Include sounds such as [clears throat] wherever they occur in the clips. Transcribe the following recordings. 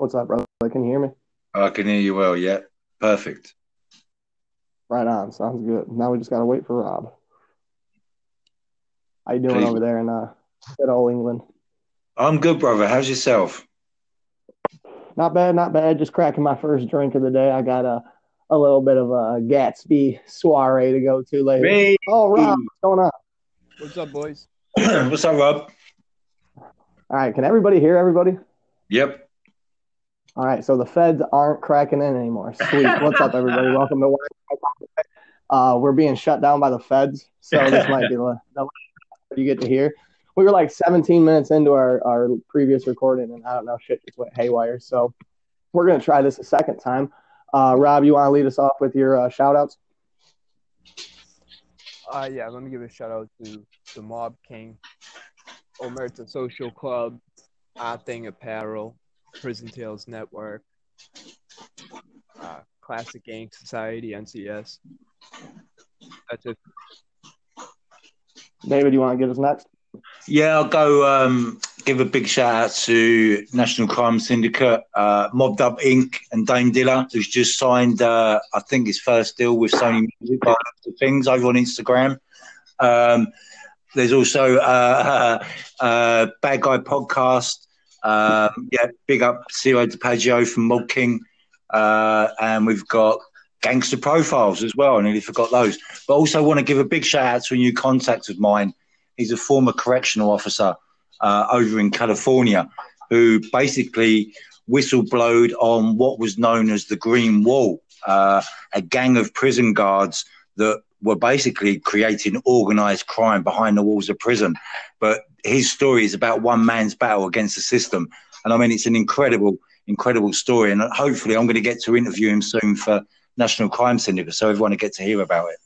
What's up, brother? Can you hear me? I can hear you well. Yeah, perfect. Right on. Sounds good. Now we just gotta wait for Rob. How you doing Please. over there in uh, good old England? I'm good, brother. How's yourself? Not bad, not bad. Just cracking my first drink of the day. I got a a little bit of a Gatsby soiree to go to later. Me. Oh, Rob, what's going on? What's up, boys? [clears throat] What's up, Rob? All right, can everybody hear everybody? Yep. All right, so the feds aren't cracking in anymore. Sweet. What's up, everybody? [laughs] Welcome to Wine uh, We're being shut down by the feds, so this [laughs] might be the, the last you get to hear. We were like 17 minutes into our, our previous recording, and I don't know, shit just went haywire. So we're gonna try this a second time. Uh, Rob, you want to lead us off with your uh, shout outs? Uh, yeah, let me give a shout out to the Mob King, Omerta Social Club, I Thing Apparel, Prison Tales Network, uh, Classic Gang Society, NCS. That's it. David, you want to get us next? Yeah, I'll go um, give a big shout out to National Crime Syndicate, uh, Mobbed Up Inc. and Dame Dilla, who's just signed, uh, I think, his first deal with Sony Music by the of things over on Instagram. Um, there's also uh, [laughs] uh, Bad Guy Podcast. Um, yeah, big up Ciro DiPaggio from Mob King. Uh, and we've got Gangster Profiles as well. I nearly forgot those. But also want to give a big shout out to a new contact of mine. He's a former correctional officer uh, over in California who basically whistleblowed on what was known as the Green Wall, uh, a gang of prison guards that were basically creating organized crime behind the walls of prison. But his story is about one man's battle against the system. And I mean, it's an incredible, incredible story. And hopefully, I'm going to get to interview him soon for National Crime Syndicate so everyone will get to hear about it.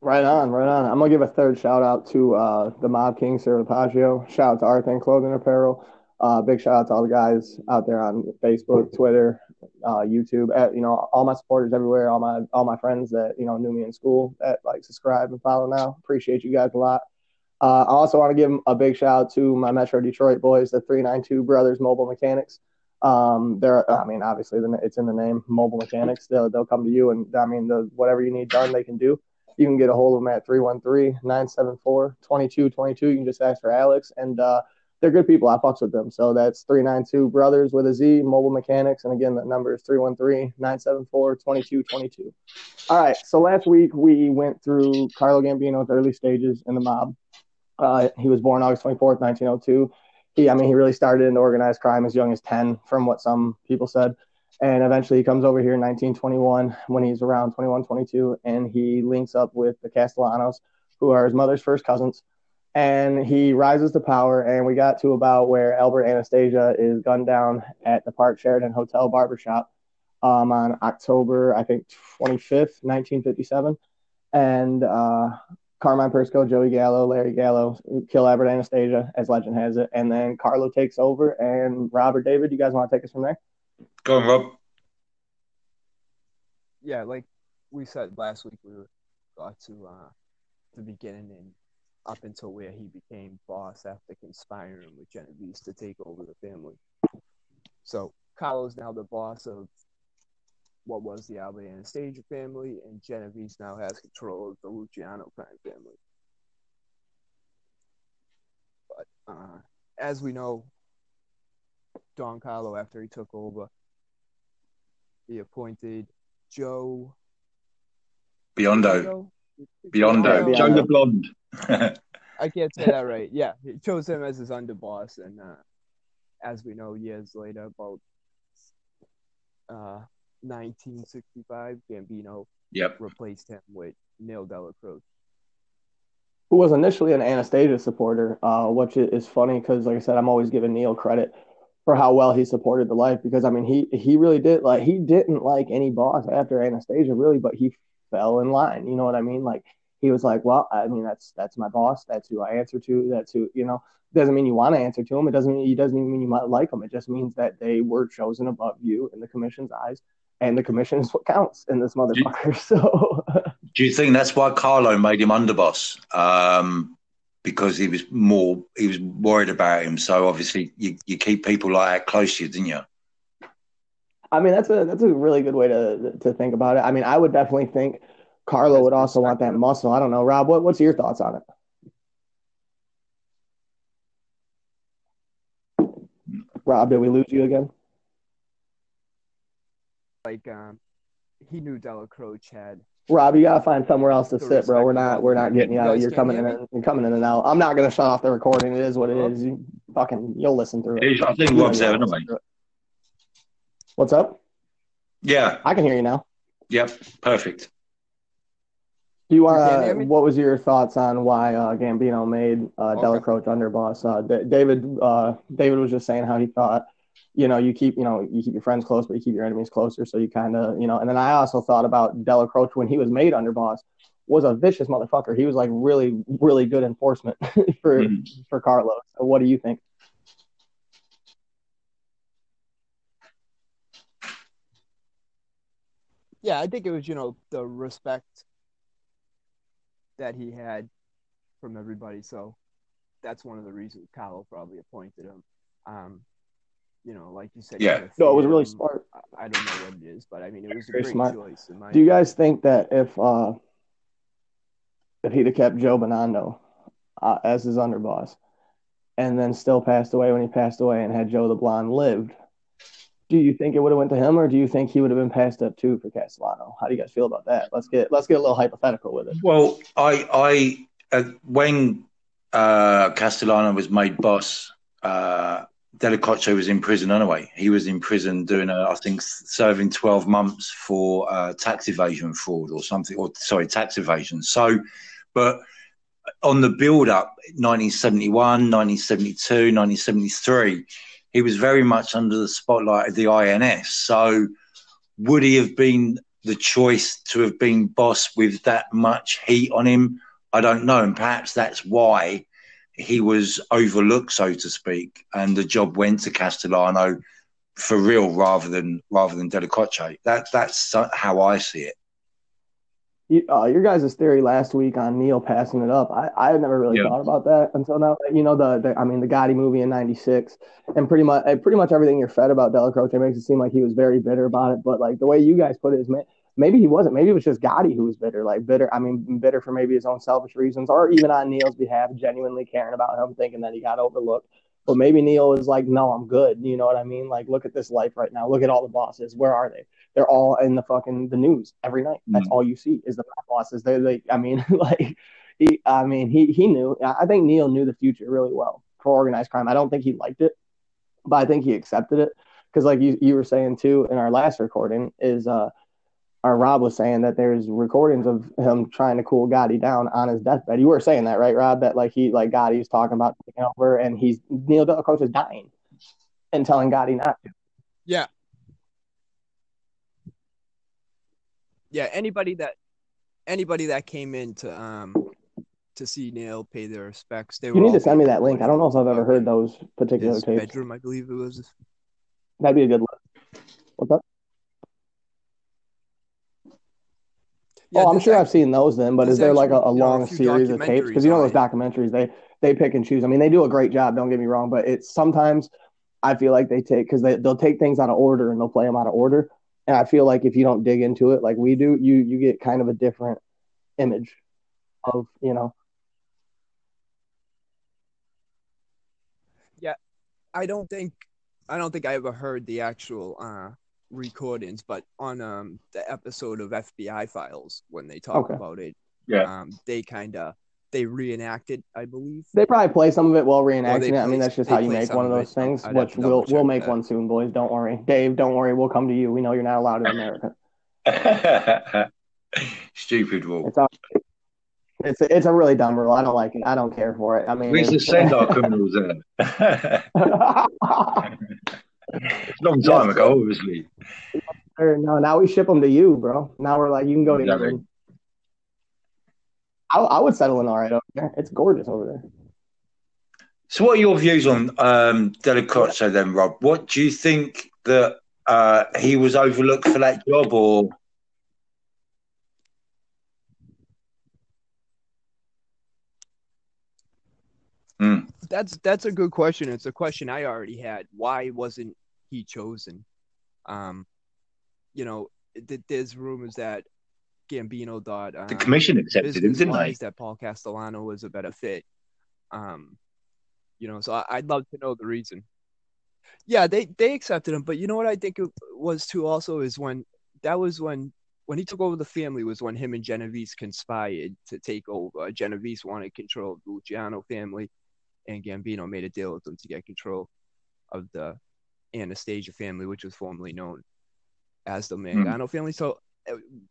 Right on, right on. I'm gonna give a third shout out to uh, the Mob King, Sarah Paggio. Shout out to Arthur Clothing Apparel. Uh, big shout out to all the guys out there on Facebook, Twitter, uh, YouTube. At, you know, all my supporters everywhere, all my all my friends that you know knew me in school that like subscribe and follow now. Appreciate you guys a lot. Uh, I also want to give a big shout out to my Metro Detroit boys, the 392 Brothers Mobile Mechanics. Um, they're, I mean, obviously it's in the name, Mobile Mechanics. They'll, they'll come to you and I mean, the, whatever you need done, they can do. You can get a hold of them at 313-974-2222. You can just ask for Alex and, uh, they're good people. I fucks with them. So that's 392 Brothers with a Z, Mobile Mechanics. And again, the number is 313-974-2222. All right. So last week we went through Carlo Gambino's early stages in the mob. Uh, he was born August 24th, 1902. He, I mean, he really started into organized crime as young as 10, from what some people said. And eventually he comes over here in 1921 when he's around 21, 22, and he links up with the Castellanos, who are his mother's first cousins. And he rises to power, and we got to about where Albert Anastasia is gunned down at the Park Sheraton Hotel barbershop um, on October, I think, 25th, 1957. And uh, Carmine Persico, Joey Gallo, Larry Gallo kill Albert Anastasia, as legend has it. And then Carlo takes over, and Robert David, you guys want to take us from there? Go on, Rob. Yeah, like we said last week, we were got to uh, the beginning and up until where he became boss after conspiring with Genovese to take over the family. So Carlo's now the boss of what was the Albert Anastasia family, and Genovese now has control of the Luciano crime family. But uh, as we know, Don Carlo, after he took over, he appointed Joe. Biondo. Joe? Biondo. Yeah, Joe the Blonde. [laughs] I can't say that right. Yeah, he chose him as his underboss, and uh, as we know, years later, about uh, 1965, Gambino yep. replaced him with Neil Dellacroce. who was initially an Anastasia supporter, uh, which is funny because, like I said, I'm always giving Neil credit for how well he supported the life because I mean he he really did like he didn't like any boss after Anastasia really, but he fell in line. You know what I mean? Like he was like, well, I mean that's that's my boss. That's who I answer to. That's who you know. Doesn't mean you want to answer to him. It doesn't mean it doesn't even mean you might like him. It just means that they were chosen above you in the commission's eyes, and the commission is what counts in this motherfucker. [laughs] So Do you think that's why Carlo made him underboss? Um, because he was more he was worried about him. So obviously you, you keep people like that close to you, didn't you? I mean, that's a that's a really good way to to think about it. I mean, I would definitely think Carlo would also want that muscle. I don't know, Rob. What what's your thoughts on it? Rob, did we lose you again? Like, um, he knew Dellacroce had. Rob, you gotta find somewhere else to sit, bro. We're not we're not getting you You out. You're coming in and you're coming in and out. I'm not gonna shut off the recording. It is what it Oh. You fucking you'll listen through it. I think You Rob's know there you'll listen anyway. through it. What's up? Yeah, I can hear you now. yep, perfect. Do you You want hear to? What was your thoughts on why uh, Gambino made uh, Okay. Dellacroce underboss? Uh, D- David, uh, David was just saying how he thought, you know, you keep, you know, you keep your friends close, but you keep your enemies closer. So you kind of, you know. And then I also thought about Dellacroce when he was made underboss was a vicious motherfucker. He was like really, really good enforcement [laughs] for Mhm. for Carlos. So what do you think? Yeah, I think it was, you know, the respect that he had from everybody. So that's one of the reasons Kyle probably appointed him. Um, you know, like you said, Yeah. No, it was really smart. I- I don't know what it is, but I mean, it was a Very great smart. choice. In my Do you guys think that if uh, if he'd have kept Joe Bonanno uh, as his underboss, and then still passed away when he passed away, and had Joe the Blonde lived, do you think it would have went to him, or do you think he would have been passed up too for Castellano? How do you guys feel about that? Let's get let's get a little hypothetical with it. Well, I, I, uh, when uh, Castellano was made boss, uh, Dellacroce was in prison anyway. He was in prison doing, a, I think, serving twelve months for uh, tax evasion fraud or something, or sorry, tax evasion. So, but on the build-up, 1971, 1972, 1973, he was very much under the spotlight of the INS. So, would he have been the choice to have been boss with that much heat on him, I don't know. And perhaps that's why he was overlooked, so to speak, and the job went to Castellano for real rather than rather than Dellacroce. That that's how I see it. You, uh, your guys' theory last week on Neil passing it up, I, I had never really Yeah. thought about that until now. You know, the, the I mean, the Gotti movie in '96, and pretty much pretty much everything you're fed about Dellacroce makes it seem like he was very bitter about it. But like the way you guys put it is, ma- maybe he wasn't. Maybe it was just Gotti who was bitter, like bitter. I mean, bitter for maybe his own selfish reasons, or even on Neil's behalf, genuinely caring about him, thinking that he got overlooked. But maybe Neil is like, no, I'm good. You know what I mean? Like, look at this life right now. Look at all the bosses. Where are they? They're all in the fucking the news every night. That's Mm. all you see is the bosses. They they. I mean, [laughs] like he. I mean, he he knew. I think Neil knew the future really well for organized crime. I don't think he liked it, but I think he accepted it because, like you you were saying too in our last recording, is uh, our Rob was saying that there's recordings of him trying to cool Gotti down on his deathbed. You were saying that, right, Rob? That like he like Gotti was talking about taking over, and he's Neil Dellacroce is dying and telling Gotti not to. Yeah. Yeah, anybody that anybody that came in to um to see Neil pay their respects, they You were need to send me that link. I don't know if I've ever heard those particular his tapes. bedroom, I believe it was. That'd be a good look. What's up? Yeah, oh, I'm sure act- I've seen those then, but is there like a, a know, a long series of tapes? Because you know those documentaries documentaries, they they pick and choose. I mean, they do a great job. Don't get me wrong, but it's sometimes I feel like they take because they they'll take things out of order and they'll play them out of order. And I feel like if you don't dig into it like we do, you you get kind of a different image of you know. Yeah. I don't think I don't think I ever heard the actual uh recordings, but on um the episode of FBI Files when they talk Okay. about it, Yeah. um they kind of they reenacted, I believe. They probably play some of it while reenacting it. I mean, that's just how you make one of of those it. things, I'd which we'll we'll make that. one soon, boys. Don't worry, Dave. Don't worry, we'll come to you. We know you're not allowed in America. [laughs] Stupid rule. It's all, it's a, it's a really dumb rule. I don't like it. I don't care for it. I mean, We used to it's- send [laughs] our criminals there. [laughs] Long time Yes. ago, obviously. No, now we ship them to you, bro. Now we're like, you can go to Exactly. England. I, I would settle in all right over there. It's gorgeous over there. So, what are your views on um, Dellacroce then, Rob? What do you think that uh, he was overlooked for that job, or Mm. That's that's a good question. It's a question I already had. Why wasn't he chosen? Um, you know, th- there's rumors that Gambino thought um, The commission accepted him, didn't they? that Paul Castellano was a better fit. Um, you know, so I, I'd love to know the reason. Yeah, they they accepted him, but you know what I think it was too. Also, is when that was when when he took over the family was when him and Genovese conspired to take over. Genovese wanted control of the Luciano family, and Gambino made a deal with them to get control of the Anastasia family, which was formerly known as the Mangano family. So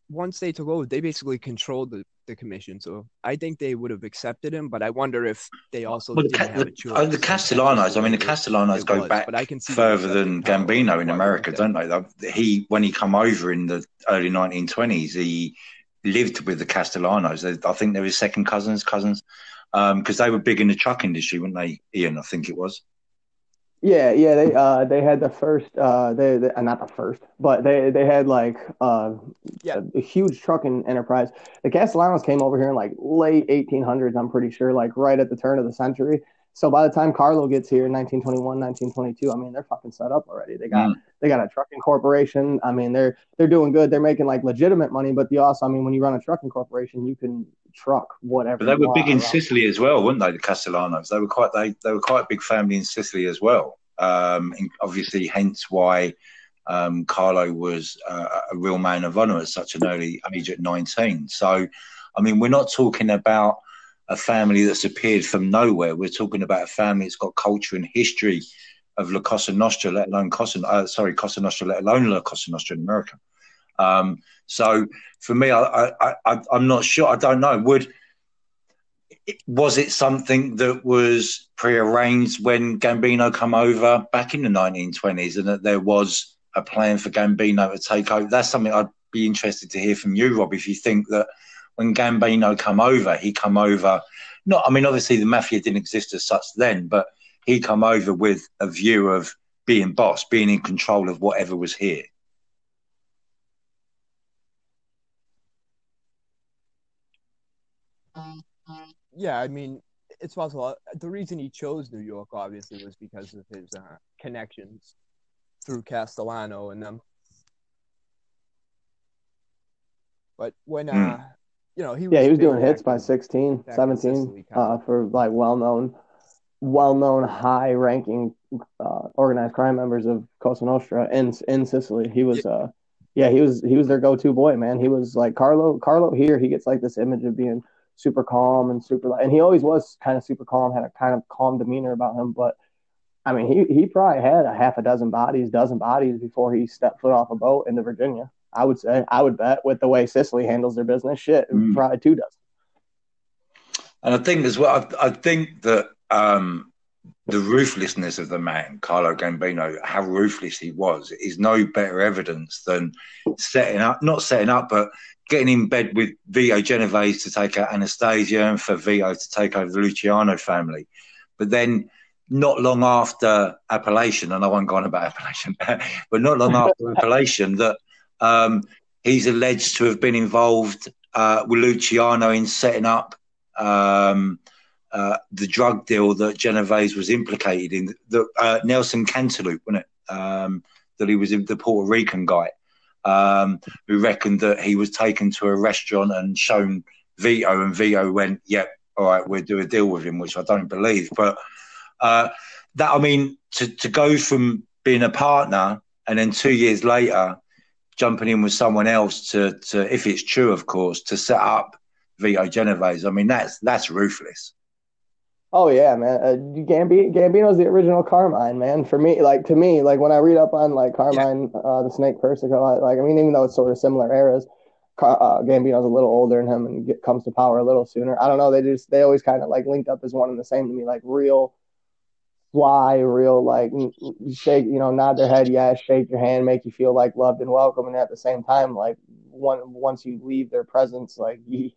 once they took over, they basically controlled the, the commission. So I think they would have accepted him, but I wonder if they also Well, the, have a choice. uh, the Castellanos, I mean, the Castellanos go was, back I can see further than Gambino in America, don't they? He, when he come over in the early 1920s, he lived with the Castellanos. I think they were second cousins, cousins, because they were big in the truck industry, weren't they? Ian, I think it was. Yeah, yeah, they uh they had the first uh they, they uh, not the first, but they they had like uh Yeah. a, a huge trucking enterprise. The Castellanos came over here in like late 1800s, I'm pretty sure, like right at the turn of the century. So by the time Carlo gets here in 1921, 1922, I mean they're fucking set up already. They got Mm. they got a trucking corporation. I mean they're they're doing good. They're making like legitimate money, but the also I mean when you run a trucking corporation, you can truck whatever. But they were big in around. Sicily as well, weren't they? The Castellanos. They were quite they they were quite a big family in Sicily as well. Um, and obviously, hence why um, Carlo was uh, a real man of honour at such an early age at nineteen. So, I mean, we're not talking about a family that's appeared from nowhere. We're talking about a family that's got culture and history of La Cosa Nostra, let alone Cosa, uh, sorry, Cosa Nostra, let alone La Cosa Nostra in America. Um, so, for me, I, I, I'm not sure. I don't know. Would was it something that was prearranged when Gambino come over back in the 1920s, and that there was a plan for Gambino to take over? That's something I'd be interested to hear from you, Rob. If you think that when Gambino come over, he come over. Not, I mean, obviously the mafia didn't exist as such then, but he come over with a view of being boss, being in control of whatever was here. Yeah, I mean, it's possible. The reason he chose New York, obviously, was because of his uh, connections through Castellano and them. But when, Hmm. uh, you know, he was Yeah, he was doing hits by in- 16, 17 uh, for like well-known, well-known, high-ranking uh, organized crime members of Cosa Nostra in in Sicily. He was, uh, yeah, he was he was their go-to boy, man. He was like Carlo. Carlo here, he gets like this image of being super calm and super, and he always was kind of super calm, had a kind of calm demeanor about him. But I mean, he he probably had a half a dozen bodies, dozen bodies before he stepped foot off a boat into Virginia. I would say, I would bet, with the way Sicily handles their business, shit, Mm. probably two dozen. And I think as well, I, I think that um, the ruthlessness of the man, Carlo Gambino, how ruthless he was, is no better evidence than setting up, not setting up, but getting in bed with Vito Genovese to take out Anastasia and for Vito to take over the Luciano family. But then not long after Apalachin, and I won't go on about Apalachin, [laughs] but not long [laughs] after Apalachin, that um, he's alleged to have been involved uh, with Luciano in setting up um, uh, the drug deal that Genovese was implicated in. The uh, Nelson Cantellops, wasn't it? Um, that he was the Puerto Rican guy um, who reckoned that he was taken to a restaurant and shown Vito, and Vito went, "Yep, all right, we'll do a deal with him," which I don't believe. But uh, that, I mean, to to go from being a partner and then two years later jumping in with someone else to to, if it's true, of course, to set up Vito Genovese. I mean, that's that's ruthless. Oh yeah, man. Uh, Gambi- Gambino's the original Carmine, man. For me, like to me, like when I read up on like Carmine, uh, the Snake Persico, I- like I mean, even though it's sort of similar eras, Car- uh, Gambino's a little older than him and get, comes to power a little sooner. I don't know. They just they always kind of like linked up as one and the same to me, like real fly, real like n- n- shake, you know, nod their head, yes, shake your hand, make you feel like loved and welcome, and at the same time, like one once you leave their presence, like you,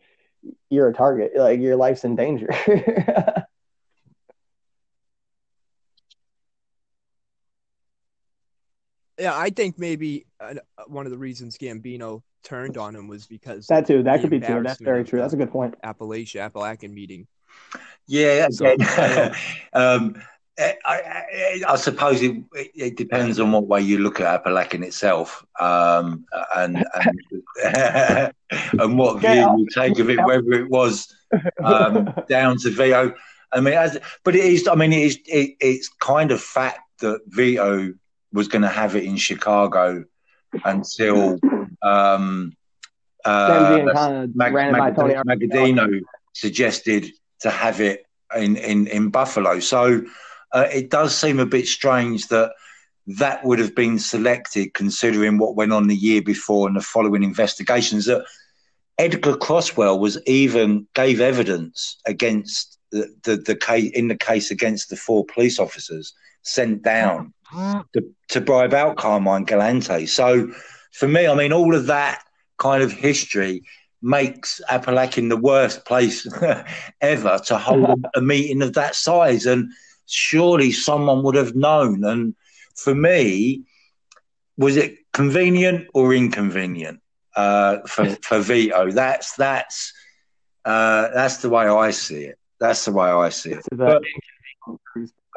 you're a target, like your life's in danger. [laughs] Yeah, I think maybe uh, one of the reasons Gambino turned on him was because That too. That could be true. That's very true. That's a good point. Appalachia Appalachian meeting. Yeah, so, [laughs] um, I, I, I, suppose it, it, depends on what way you look at Apalachin itself, um, and and, [laughs] and what view you take of it, whether it was um, [laughs] down to Vito. I mean, as, but it is. I mean, it is. It, it's kind of fact that Vito was going to have it in Chicago until um, uh, Mag- Mag- Magaddino suggested to have it in, in, in Buffalo. So uh, it does seem a bit strange that that would have been selected considering what went on the year before and the following investigations that Edgar Croswell was even gave evidence against the, the, the case in the case against the four police officers sent down to, to bribe out Carmine Galante. So for me, I mean, all of that kind of history makes Apalachin the worst place [laughs] ever to hold [laughs] a meeting of that size. And surely someone would have known. And for me, was it convenient or inconvenient uh, for for Vito? That's that's uh, that's the way I see it. That's the way I see it. But,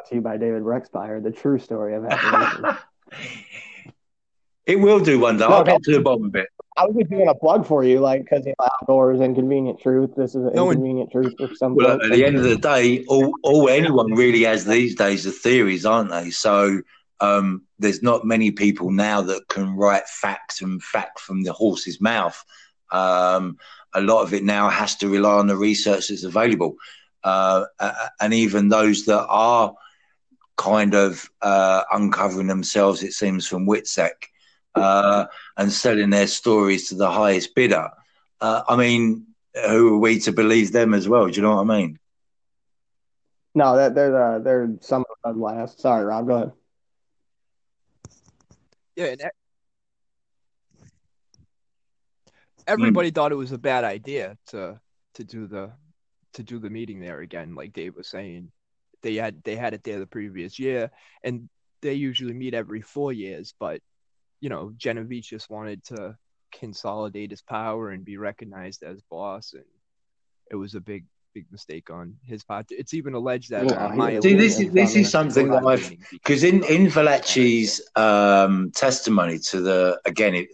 to you by David Rexpire, the true story of Apalachin. [laughs] it will do one day. No, I'll get to the bottom of it. I was just doing a plug for you, like because you know, outdoors inconvenient truth. This is an no, inconvenient truth for some. Well, folks. at the end of the day, all all anyone really has these days are theories, aren't they? So um, there's not many people now that can write facts and fact from the horse's mouth. Um, a lot of it now has to rely on the research that's available, uh, and even those that are kind of uh, uncovering themselves, it seems, from WITSEC uh, and selling their stories to the highest bidder. Uh, I mean, who are we to believe them as well? Do you know what I mean? No, that they're uh, they're some of the last. Sorry, Rob. Go ahead. Yeah, everybody mm. thought it was a bad idea to to do the to do the meeting there again. Like Dave was saying, they had they had it there the previous year, and they usually meet every four years. But you know, Genovese just wanted to consolidate his power and be recognized as boss, and it was a big big mistake on his part. It's even alleged that yeah, uh, see this is this is something that I've because in in Valachi's um, testimony to the again it,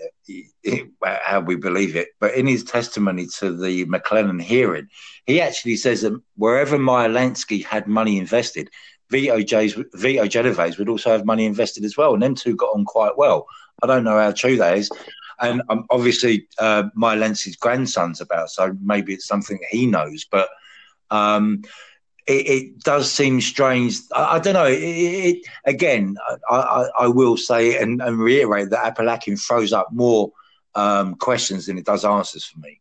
it, how we believe it, but in his testimony to the McClellan hearing, he actually says that wherever Lansky had money invested, Vito, J's, Vito Genovese would also have money invested as well, and them two got on quite well. I don't know how true that is. And um, obviously, uh, Meyer Lansky's grandson's about, so maybe it's something he knows. But um, it, it, does seem strange. I, I don't know. It, it, again, I, I, I, will say and, and, reiterate that Apalachin throws up more um, questions than it does answers for me.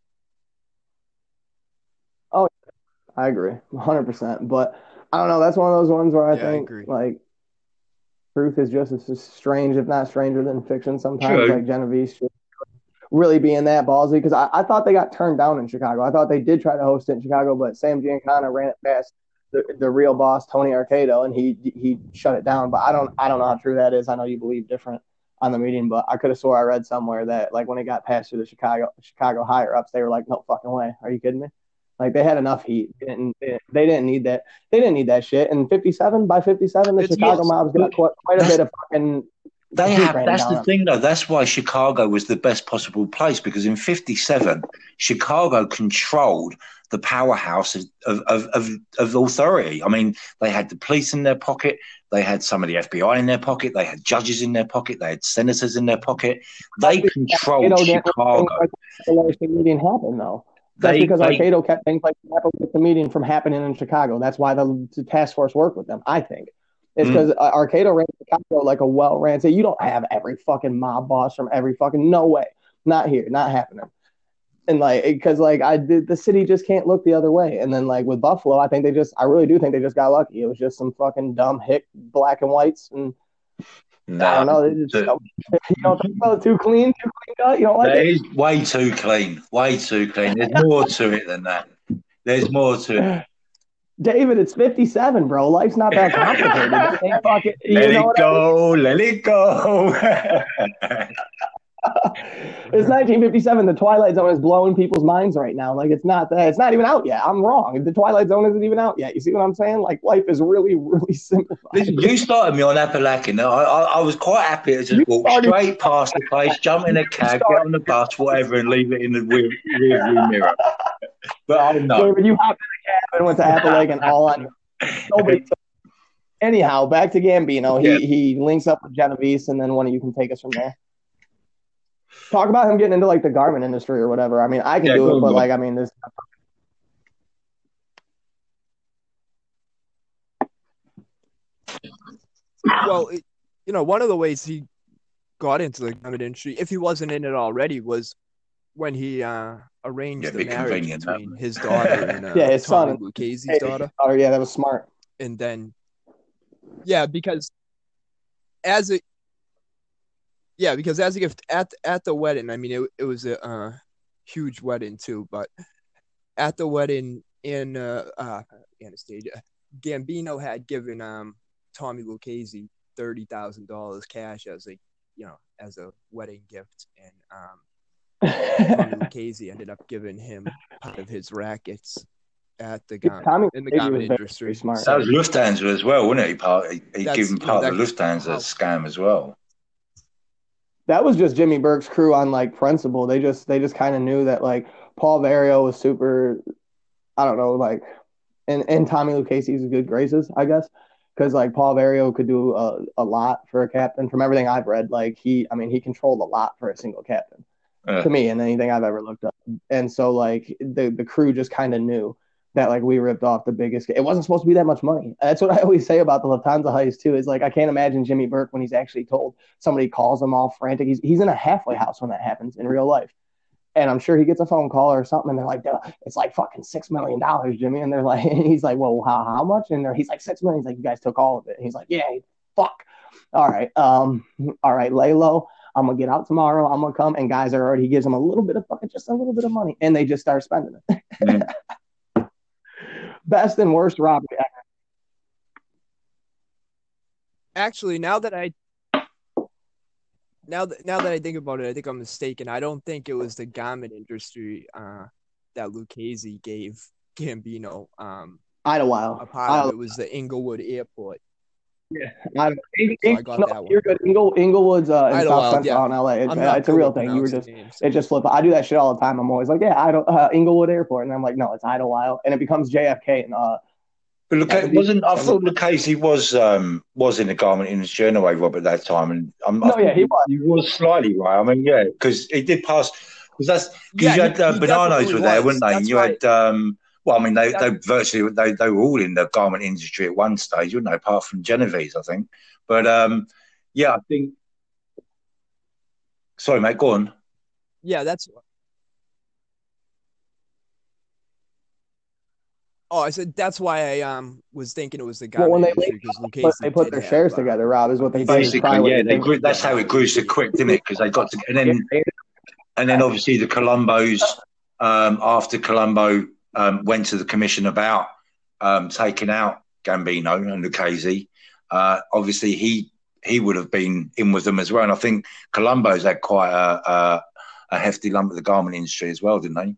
Oh, I agree, 100%. But I don't know. That's one of those ones where I yeah, think, I like, truth is just as strange, if not stranger than fiction sometimes. True. Like Genovese really being that ballsy because I, I thought they got turned down in Chicago. I thought they did try to host it in Chicago, but Sam Giancana ran it past the, the real boss Tony Accardo and he he shut it down. But I don't I don't know how true that is. I know you believe different on the meeting, but I could have swore I read somewhere that like when it got passed through the Chicago Chicago higher ups, they were like, no fucking way. Are you kidding me? Like they had enough heat. They didn't, they didn't need that. They didn't need that shit. And 57 by 57, the it's Chicago mobs got quite, quite a bit of fucking they have. That's the thing, though. That's why Chicago was the best possible place because in '57, Chicago controlled the powerhouse of, of, of, of, authority. I mean, they had the police in their pocket, they had some of the FBI in their pocket, they had judges in their pocket, they had senators in their pocket. They controlled Chicago. Meeting happened, though. That's they, because they, Accardo kept things like the meeting from happening in Chicago. That's why the, the task force worked with them, I think. It's because mm. Accardo ran Chicago like a well ran. So you don't have every fucking mob boss from every fucking no way, not here, not happening. And like, because like I did, the city just can't look the other way. And then like with Buffalo, I think they just, I really do think they just got lucky. It was just some fucking dumb hick black and whites and. Nah, I don't know. Just, the, you don't [laughs] think about too clean, too clean cut. You don't like it? it? Is way too clean, way too clean. There's more to it than that. There's more to it. [sighs] David, it's 57, bro. Life's not that complicated. [laughs] let, it go, let it go, [laughs] it's 1957. The Twilight Zone is blowing people's minds right now. Like it's not that. It's not even out yet. I'm wrong. The Twilight Zone isn't even out yet. You see what I'm saying? Like life is really, [laughs] really simplified. Listen, you started me on Apalachin. I, I, I was quite happy to just You walk started- straight past the place, jump in a [laughs] cab, get on the bus, whatever, and leave it in the rear, rear view mirror. But I don't know. You hopped in a cab and went to Apalachin all on. Nobody. took- Anyhow, back to Gambino. He Yeah. he links up with Genovese, and then one of you can take us from there. Talk about him getting into like the garment industry or whatever. I mean, I can Yeah, do it, but go. like, I mean, this. well, it, you know, one of the ways he got into the garment industry, if he wasn't in it already, was when he uh, arranged Yeah, the marriage between his daughter [laughs] and uh, Yeah, his Tommy son. Lucchese's daughter. Oh yeah, that was smart. and then yeah because as a yeah because as a gift at at the wedding i mean it, it was a uh, huge wedding too but at the wedding in uh, uh anastasia gambino had given um tommy lucchese thirty thousand dollars cash as a you know as a wedding gift and um tommy [laughs] lucchese ended up giving him part of his rackets at the Yeah, garment Tommy in the Lucchese garment was very, industry very smart. That was Lufthansa as well, wasn't it? He, part, he, he gave him you know, part of the Lufthansa scam as well. That was just Jimmy Burke's crew on like principle. They just they just kind of knew that like Paul Vario was super. I don't know, like, and and Tommy Lucchese's good graces, I guess, because like Paul Vario could do a, a lot for a captain. From everything I've read, like he, I mean, he controlled a lot for a single captain Uh, to me and anything I've ever looked up. And so like the the crew just kind of knew that like we ripped off the biggest. It wasn't supposed to be that much money. That's what I always say about the Lufthansa heist too. Is like I can't imagine Jimmy Burke when he's actually told somebody calls him all frantic. He's he's in a halfway house when that happens in real life. And I'm sure he gets a phone call or something, and they're like, "Duh, "It's like fucking six million dollars, Jimmy." And they're like, [laughs] and "He's like, well, how how much?" And they're, he's like, six million. He's like, "You guys took all of it." And he's like, "Yeah, fuck. All right, um, all right, lay low. I'm gonna get out tomorrow. I'm gonna come." And guys are already. He gives them a little bit of fucking, just a little bit of money, and they just start spending it. Mm. [laughs] Best and worst robbery. ever. actually now that I now that now that I think about it, I think I'm mistaken. I don't think it was the garment industry uh, that Lucchese gave Gambino. Um, Idlewild. a part of it was the Inglewood Airport. I, So I got no, that one. You're good. Ingle, Inglewood's uh, in South Central yeah. out in LA. It's, I'm uh, it's a real thing. You were just names. it just flipped. I do that shit all the time. I'm always like, yeah, I don't uh, Inglewood Airport, and I'm like, no, it's Idlewild, and it becomes JFK. And uh, But look, Yeah, it wasn't I thought Lucchese was um was in the garment industry anyway, Rob, at that time, and I'm, I No, yeah, he was. He was slightly right. I mean, yeah, because he did pass. Because that's Yeah, because you had he- uh, he bananas were there, was. weren't they? And you why- had um. Well, I mean, they, they virtually they, they were all in the garment industry at one stage, weren't they? Apart from Genovese, I think. But um, yeah, I think. Sorry, mate. Go on. Yeah, that's. Oh, I said that's why I um was thinking it was the Well, when garment they industry because but they put their shares together. Rob is what they did. Basically, yeah, they grew, that's how it grew so quick, didn't it? Because they got to, and then and then obviously the Colombos, um, after Colombo um, went to the commission about um, taking out Gambino and Lucchese, uh, obviously he he would have been in with them as well. And I think Colombo's had quite a, a, a hefty lump of the garment industry as well, didn't they?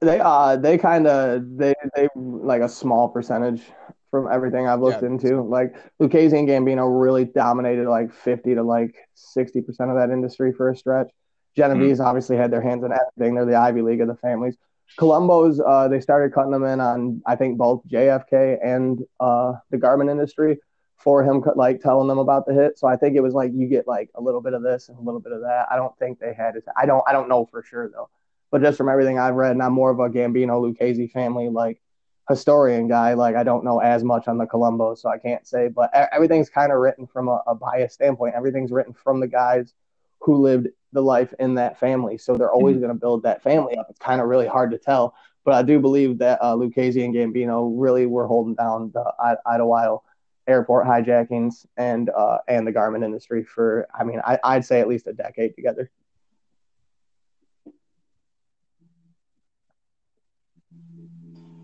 They uh they kind of they they like a small percentage from everything I've looked Yeah. into. Like Lucchese and Gambino really dominated like fifty to like sixty percent of that industry for a stretch. Genovese obviously had their hands in everything. They're the Ivy League of the families. Colombo's uh they started cutting them in on I think both JFK and uh the garment industry for him like telling them about the hit. So I think it was like you get like a little bit of this and a little bit of that. I don't think they had it. I don't I don't know for sure though. But just from everything I've read, and I'm more of a Gambino Lucchese family like historian guy. Like I don't know as much on the Colombo, so I can't say. But everything's kind of written from a, a biased standpoint. Everything's written from the guys who lived the life in that family. So they're always going to build that family up. It's kind of really hard to tell. But I do believe that uh, Lucchese and Gambino really were holding down the I- Idlewild airport hijackings and uh, and the garment industry for, I mean, I, I'd say at least a decade together.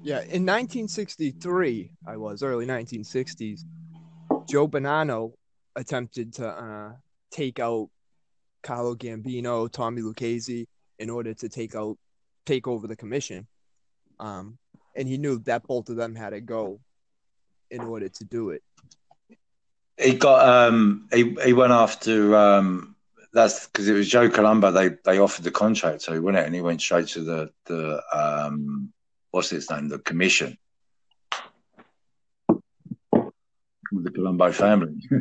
Yeah, in 1963, I was early 1960s. Joe Bonanno attempted to uh, take out Carlo Gambino, Tommy Lucchese in order to take out take over the commission. Um, and he knew that both of them had to go in order to do it. He got um he he went after um that's because it was Joe Colombo they they offered the contract to, wasn't it? And he went straight to the the um what's his name, the commission. The Colombo family. [laughs]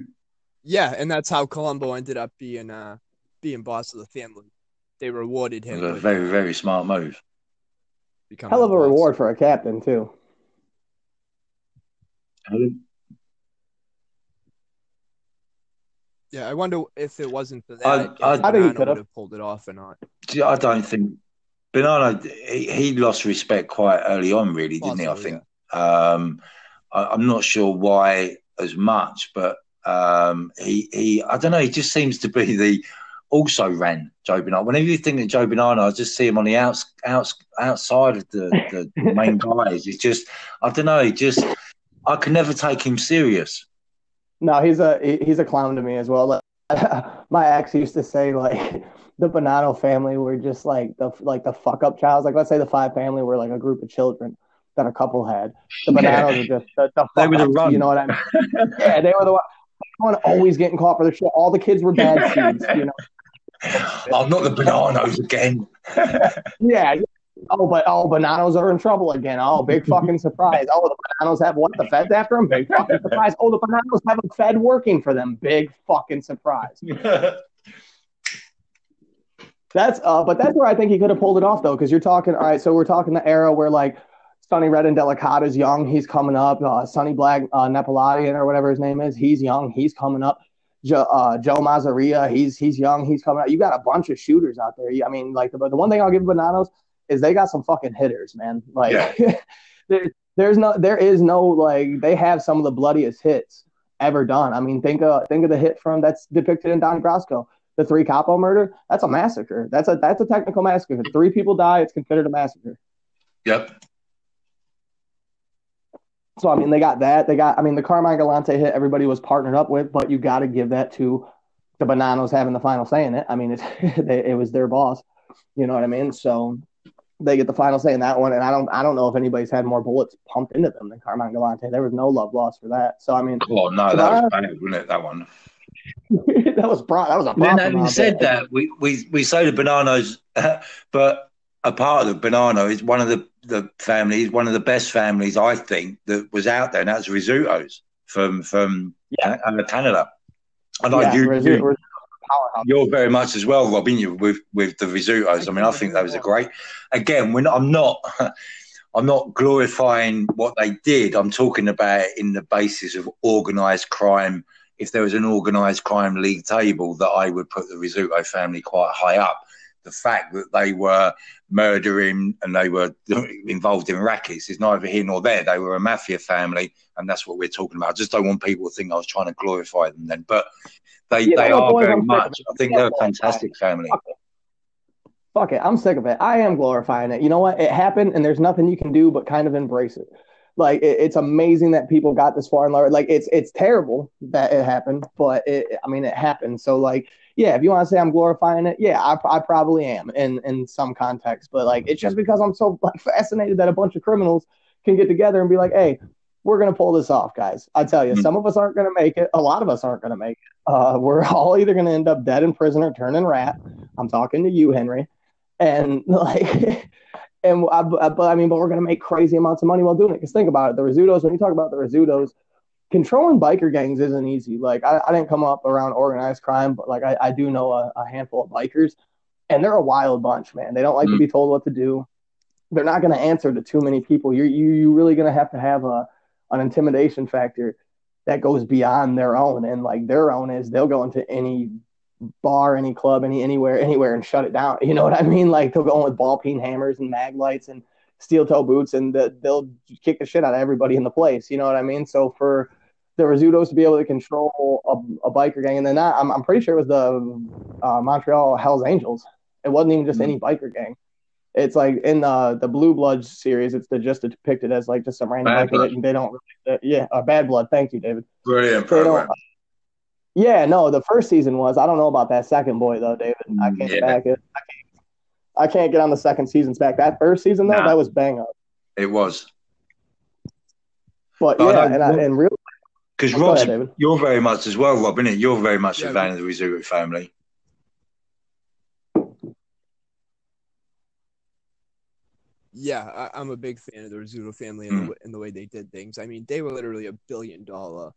Yeah, and that's how Colombo ended up being uh being boss of the family. They rewarded It him was a very, very smart move. Hell of a boss. reward for a captain too. Yeah, I wonder if it wasn't for that, I- if I- I think he could've. would have pulled it off or not. See, I don't think Banana he, he lost respect quite early on, really, didn't he? I Possibly, think. Um, I, I'm not sure why as much, but um, he he I don't know. He just seems to be the also ran Joe Banana. Whenever you think of Joe Banana, I just see him on the outs, outs outside of the, the main [laughs] guys. It's just I don't know. Just I can never take him serious. No, he's a he's a clown to me as well. Like, [laughs] my ex used to say like [laughs] the Bonanno family were just like the like the fuck up child. Like let's say the five family were like a group of children that a couple had. The Yeah. Bonannos are just the, the They were the ups, run. You know what I mean? yeah, they were the one, one always getting caught for their shit. All the kids were bad seeds. You know? I'm not the bananas again. [laughs] Yeah. Oh, but oh, Bonannos are in trouble again. Oh, big [laughs] fucking surprise. Oh, the Bonannos have what? The Feds after them? Big fucking surprise. Oh, the Bonannos have a Fed working for them. Big fucking surprise. [laughs] That's uh, but that's where I think he could have pulled it off though, because you're talking. All right, so we're talking the era where like Sonny Red Indelicato's young, he's coming up. Uh, Sonny Black, uh, Nepaladian or whatever his name is, he's young, he's coming up. Joe, uh, Joe Mazzaria, he's he's young, he's coming out. You got a bunch of shooters out there. I mean, like the, the one thing I'll give Bonannos is they got some fucking hitters, man. Like [laughs] there, there's no, there is no like they have some of the bloodiest hits ever done. I mean, think of think of the hit from that's depicted in Donnie Brasco the three capo murder that's a massacre that's a that's a technical massacre if three people die it's considered a massacre Yep. So i mean they got that they got i mean the carmine galante hit everybody was partnered up with but you got to give that to the bananos having the final say in it i mean it, [laughs] they, it was their boss you know what i mean so they get the final say in that one and i don't i don't know if anybody's had more bullets pumped into them than carmine galante there was no love lost for that so i mean Oh no, that was bad, wasn't it? That one. [laughs] that was bro that was a Then problem having said there. that, we, we, we say the bananas, [laughs] but a part of the banana is one of the, the families, one of the best families I think that was out there, and that's Rizzutos from from Yeah. uh, Canada. And I yeah, you, Rizzo- you Rizzo- powerhouse. you're very much as well, Robin. You with with the Rizzutos. I mean, I think those are great. Again, when I'm not, [laughs] I'm not glorifying what they did. I'm talking about in the basis of organised crime. If there was an organised crime league table, that I would put the Rizzuto family quite high up. The fact that they were murdering and they were involved in rackets is neither here nor there. They were a mafia family, and that's what we're talking about. I just don't want people to think I was trying to glorify them then, but they, Yeah, they are very I'm much. I think they're a fantastic family. Fuck it. Fuck it. I'm sick of it. I am glorifying it. You know what? It happened, and there's nothing you can do but kind of embrace it. Like it, it's amazing that people got this far in life. Like it's it's terrible that it happened, but it, I mean it happened. So like yeah, if you want to say I'm glorifying it, yeah, I, I probably am in in some context. But like it's just because I'm so like [laughs] fascinated that a bunch of criminals can get together and be like, hey, we're gonna pull this off, guys. I tell you, Mhm. some of us aren't gonna make it. A lot of us aren't gonna make it. Uh, [laughs] we're all either gonna end up dead in prison or turning rat. I'm talking to you, Henry. And [laughs] like, and I, but I mean, but we're gonna make crazy amounts of money while doing it. Because think about it, the Rizzutos. When you talk about the Rizzutos, controlling biker gangs isn't easy. Like, I, I didn't come up around organized crime, but like, I, I do know a, a handful of bikers, and they're a wild bunch, man. They don't like to Mm. be told what to do. They're not gonna answer to too many people. You're you you really gonna have to have a an intimidation factor that goes beyond their own, and like their own is they'll go into any bar, any club, any anywhere, anywhere, and shut it down. [laughs] You know what I mean? Like they'll go in with ball peen hammers and mag lights and steel toe boots, and the, they'll kick the shit out of everybody in the place. You know what I mean? So for the Rizzutos to be able to control a, a biker gang, and then that, I'm, I'm pretty sure it was the uh, Montreal Hell's Angels. It wasn't even just any biker gang. It's like in the the Blue Bloods series, it's the, just depicted as like just some random Bad biker, Blood. and they don't. really Yeah, uh, Bad Blood. Thank you, David Brilliant they don't program. Yeah, no, the first season was. I don't know about that second boy though, David. I can't Yeah. back it. I can't, I can't get on the second season's back. That first season though, Nah. that was bang up. It was But But yeah, don't- and, I, and real. because go Rob's ahead, you're very much as well, Rob, innit? You're very much Yeah, a fan of the Rizzuto family. Yeah, I, I'm a big fan of the Rizzuto family Hmm. and, the, and the way they did things. I mean, they were literally a billion dollar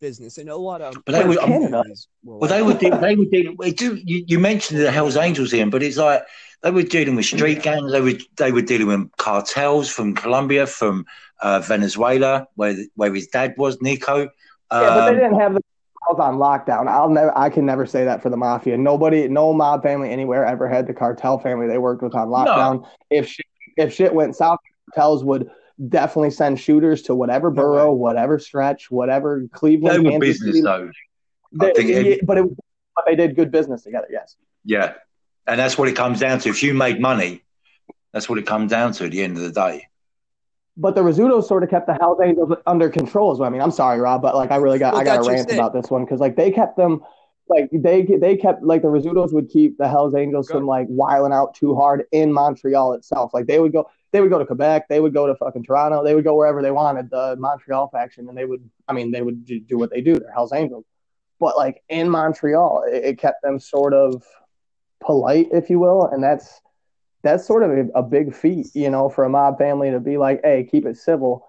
business, and a lot of But they were- Canada. Well, like they were de- they were dealing. we do- You, you mentioned the Hell's Angels, Ian, but it's like they were dealing with street gangs. They were they were dealing with cartels from Colombia, from uh, Venezuela, where where his dad was, Nico. Yeah, but they Um, didn't have the cartels on lockdown. I'll never. I can never say that for the mafia. Nobody, no mob family anywhere ever had the cartel family they worked with on lockdown. If shit, if shit went south, cartels would definitely send shooters to whatever borough, whatever stretch, whatever they Cleveland, were Kansas business City. though. They- think it- but it, but they did good business together. Yes. Yeah, and that's what it comes down to. If you made money, that's what it comes down to at the end of the day. But the Rizzutos sort of kept the Hells Angels under control. as well. I mean, I'm sorry, Rob, but like I really got Well, I got a rant about this one because like they kept them like they they kept like the Rizzutos would keep the Hells Angels Good. from like wiling out too hard in Montreal itself. Like they would go they would go to Quebec, they would go to fucking Toronto, they would go wherever they wanted the Montreal faction, and they would I mean they would do what they do. They're Hells Angels, but like in Montreal, it, it kept them sort of polite, if you will, and that's that's sort of a, a big feat, you know, for a mob family to be like, hey, keep it civil.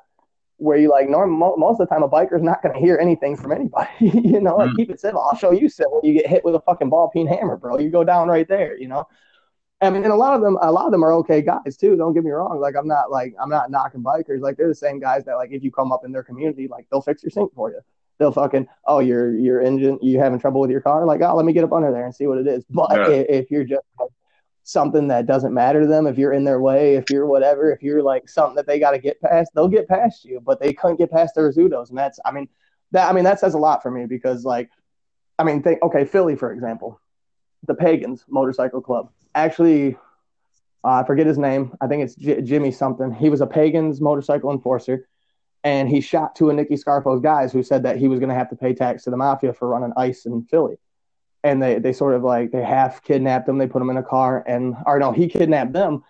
Where you like, norm, mo- most of the time, a biker's not going to hear anything from anybody, [laughs] you know, like Mm. keep it civil. I'll show you civil. You get hit with a fucking ball peen hammer, bro. You go down right there, you know. I mean, and a lot of them, a lot of them are okay guys too. Don't get me wrong. Like, I'm not like I'm not knocking bikers. Like, they're the same guys that like if you come up in their community, like they'll fix your sink for you. They'll fucking oh your your engine you having trouble with your car like oh let me get up under there and see what it is. But Yeah. i- if you're just like, something that doesn't matter to them, if you're in their way, if you're whatever, if you're like something that they got to get past, they'll get past you. But they couldn't get past the Rizzutos, and that's I mean that I mean that says a lot for me because like I mean think okay Philly for example, the Pagans Motorcycle Club actually. Uh, I forget his name. I think it's J- Jimmy something. He was a Pagans motorcycle enforcer, and he shot two of Nicky Scarfo's guys who said that he was going to have to pay tax to the mafia for running ice in Philly. And they, they sort of like they half kidnapped them. They put him in a car, and or no, he kidnapped them,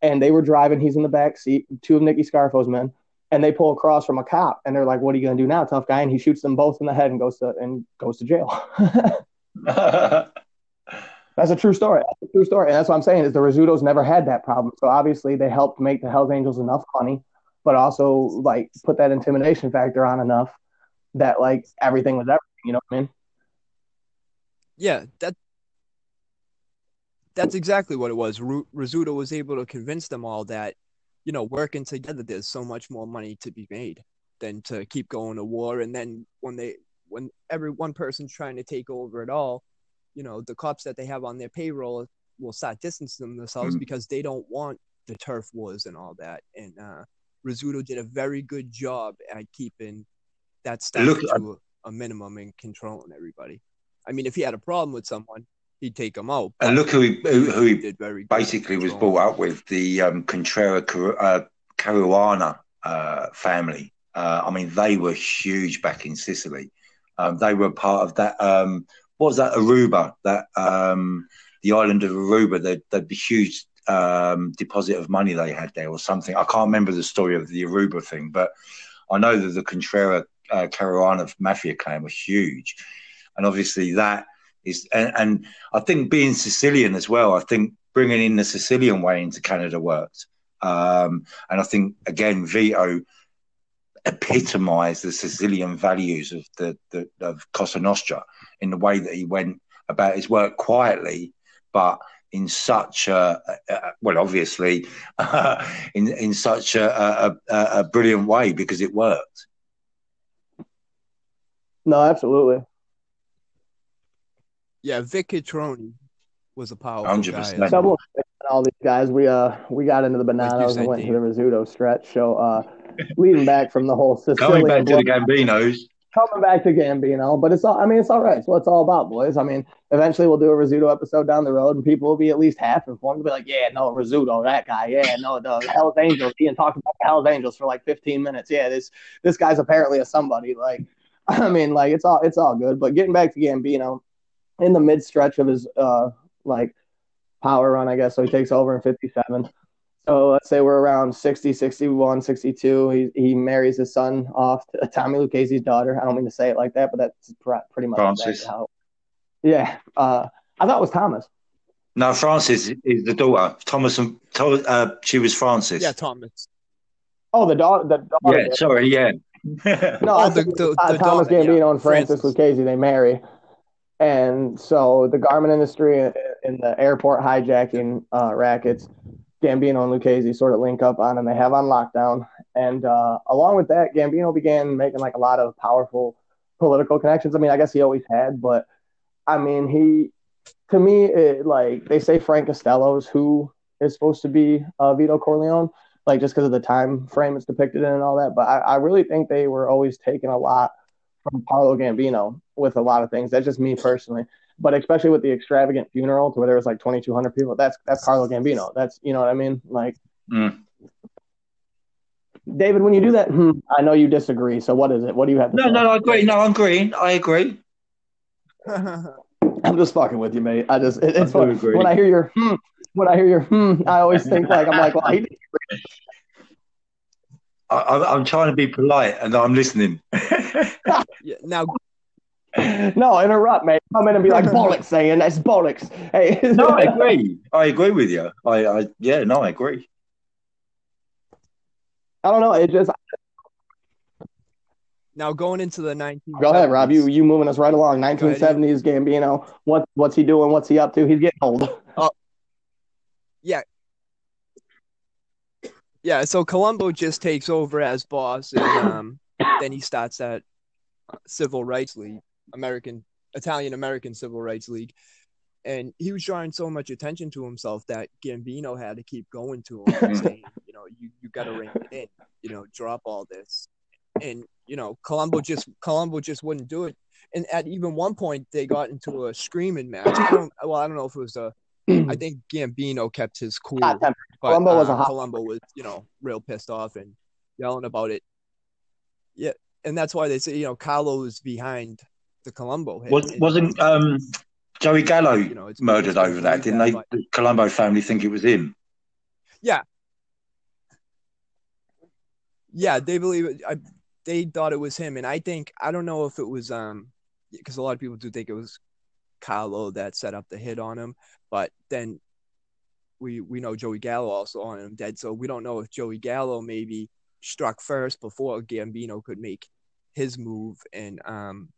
and they were driving. He's in the back seat, two of Nicky Scarfo's men, and they pull across from a cop, and they're like, "What are you going to do now, tough guy?" And he shoots them both in the head and goes to and goes to jail. [laughs] [laughs] That's a true story. That's a true story. And that's what I'm saying is the Rizzutos never had that problem. So obviously they helped make the Hells Angels enough money, but also like put that intimidation factor on enough that like everything was everything. You know what I mean? Yeah, that that's exactly what it was. Ru- Rizzuto was able to convince them all that, you know, working together, there's so much more money to be made than to keep going to war. And then when they, when every one person's trying to take over it all, you know, the cops that they have on their payroll will start distancing themselves Mhm. because they don't want the turf wars and all that. And uh, Rizzuto did a very good job at keeping that stuff Look, to a, a minimum and controlling everybody. I mean, if he had a problem with someone, he'd take them out. and look who he, who, who he did very basically was brought up with the um, Contreras uh, Caruana uh, family. Uh, I mean, they were huge back in Sicily. Um, they were part of that. Um, what was that? Aruba, that um, the island of Aruba. The, the, huge um, deposit of money they had there, or something. I can't remember the story of the Aruba thing, but I know that the Contreras uh, Caruana mafia clan was huge, and obviously that is. And, and I think being Sicilian as well. I think bringing in the Sicilian way into Canada worked. Um, and I think again, Vito epitomised the Sicilian values of the, the of Cosa Nostra in the way that he went about his work quietly, but in such a, a well, obviously, [laughs] in in such a, a, a, a brilliant way because it worked. No, absolutely. Yeah, Vic Cotroni was a powerful 100%. guy. as well. Double all these guys. We uh we got into the bananas said, and went to the Rizzuto stretch. So uh leading back from the whole Coming Sicilian back to the Gambinos, coming back to Gambino, but it's all I mean, it's all right. It's what it's all about, boys. I mean, eventually we'll do a Rizzuto episode down the road and people will be at least half informed. They'll be like, Yeah, no, Rizzuto, that guy, yeah, no, the Hell's Angels. Ian talked about the Hell's Angels for like 15 minutes. Yeah, this this guy's apparently a somebody. Like [laughs] I mean, like it's all it's all good. But getting back to Gambino, in the mid stretch of his uh like power run, I guess. So he takes over in 57. So let's say we're around 60, 61, 62. He, he marries his son off to Tommy Lucchese's daughter. I don't mean to say it like that, but that's pretty much Francis. how. Yeah. Uh, I thought it was Thomas. No, Francis is the daughter. Thomas and uh, she was Francis. Yeah, Thomas. Oh, the daughter. The daughter yeah, sorry, yeah. [laughs] no, oh, the, the, uh, the Thomas daughter, Gambino yeah, and Francis, Francis Lucchese they marry, and so the garment industry in the airport hijacking uh, rackets, Gambino and Lucchese sort of link up on, and they have on lockdown. And uh, along with that, Gambino began making like a lot of powerful political connections. I mean, I guess he always had, but I mean, he to me, it, like they say, Frank Costello's who is supposed to be uh, Vito Corleone, like just because of the time frame it's depicted in and all that. But I, I really think they were always taking a lot from Carlo Gambino with a lot of things. That's just me personally. But especially with the extravagant funeral to where there was like 2,200 people, that's that's Carlo Gambino. That's you know what I mean. Like, mm. David, when you do that, hmm, I know you disagree. So what is it? What do you have? no, say? no, I agree. No, I agree. I [laughs] agree. I'm just fucking with you, mate. I just it, it's I fun. when I hear your hmm, when I hear your hmm, I always think like I'm like, well, he I, am trying to be polite and I'm listening. [laughs] yeah, now, no, interrupt, mate. Come in and be like bollocks, saying that's bollocks. Hey, [laughs] no, I agree. I agree with you. I, I, yeah, no, I agree. I don't know. It just now going into the 19. Go ahead, Rob. You you moving us right along. 1970s Gambino. What what's he doing? What's he up to? He's getting old. Uh, yeah. Yeah, so Colombo just takes over as boss, and [coughs] um, then he starts that civil rights league, American Italian American Civil Rights League, and he was drawing so much attention to himself that Gambino had to keep going to him, [laughs] saying, you know, you you got to rein it in, you know, drop all this, and you know, Colombo just Colombo just wouldn't do it. And at even one point, they got into a screaming match. I don't, well, I don't know if it was a. I think Gambino kept his cool. But, Colombo was a hot Colombo was, you know, real pissed off and yelling about it. Yeah, and that's why they say, you know, Carlo was behind the Colombo hit. Was, wasn't um, Joey Gallo you know, it's murdered over that? Didn't they? The Colombo family think it was him. Yeah. Yeah, they believe it. I, they thought it was him, and I think I don't know if it was um because a lot of people do think it was Carlo that set up the hit on him, but then we we know Joey Gallo also on him dead, so we don't know if Joey Gallo maybe struck first before Gambino could make his move and um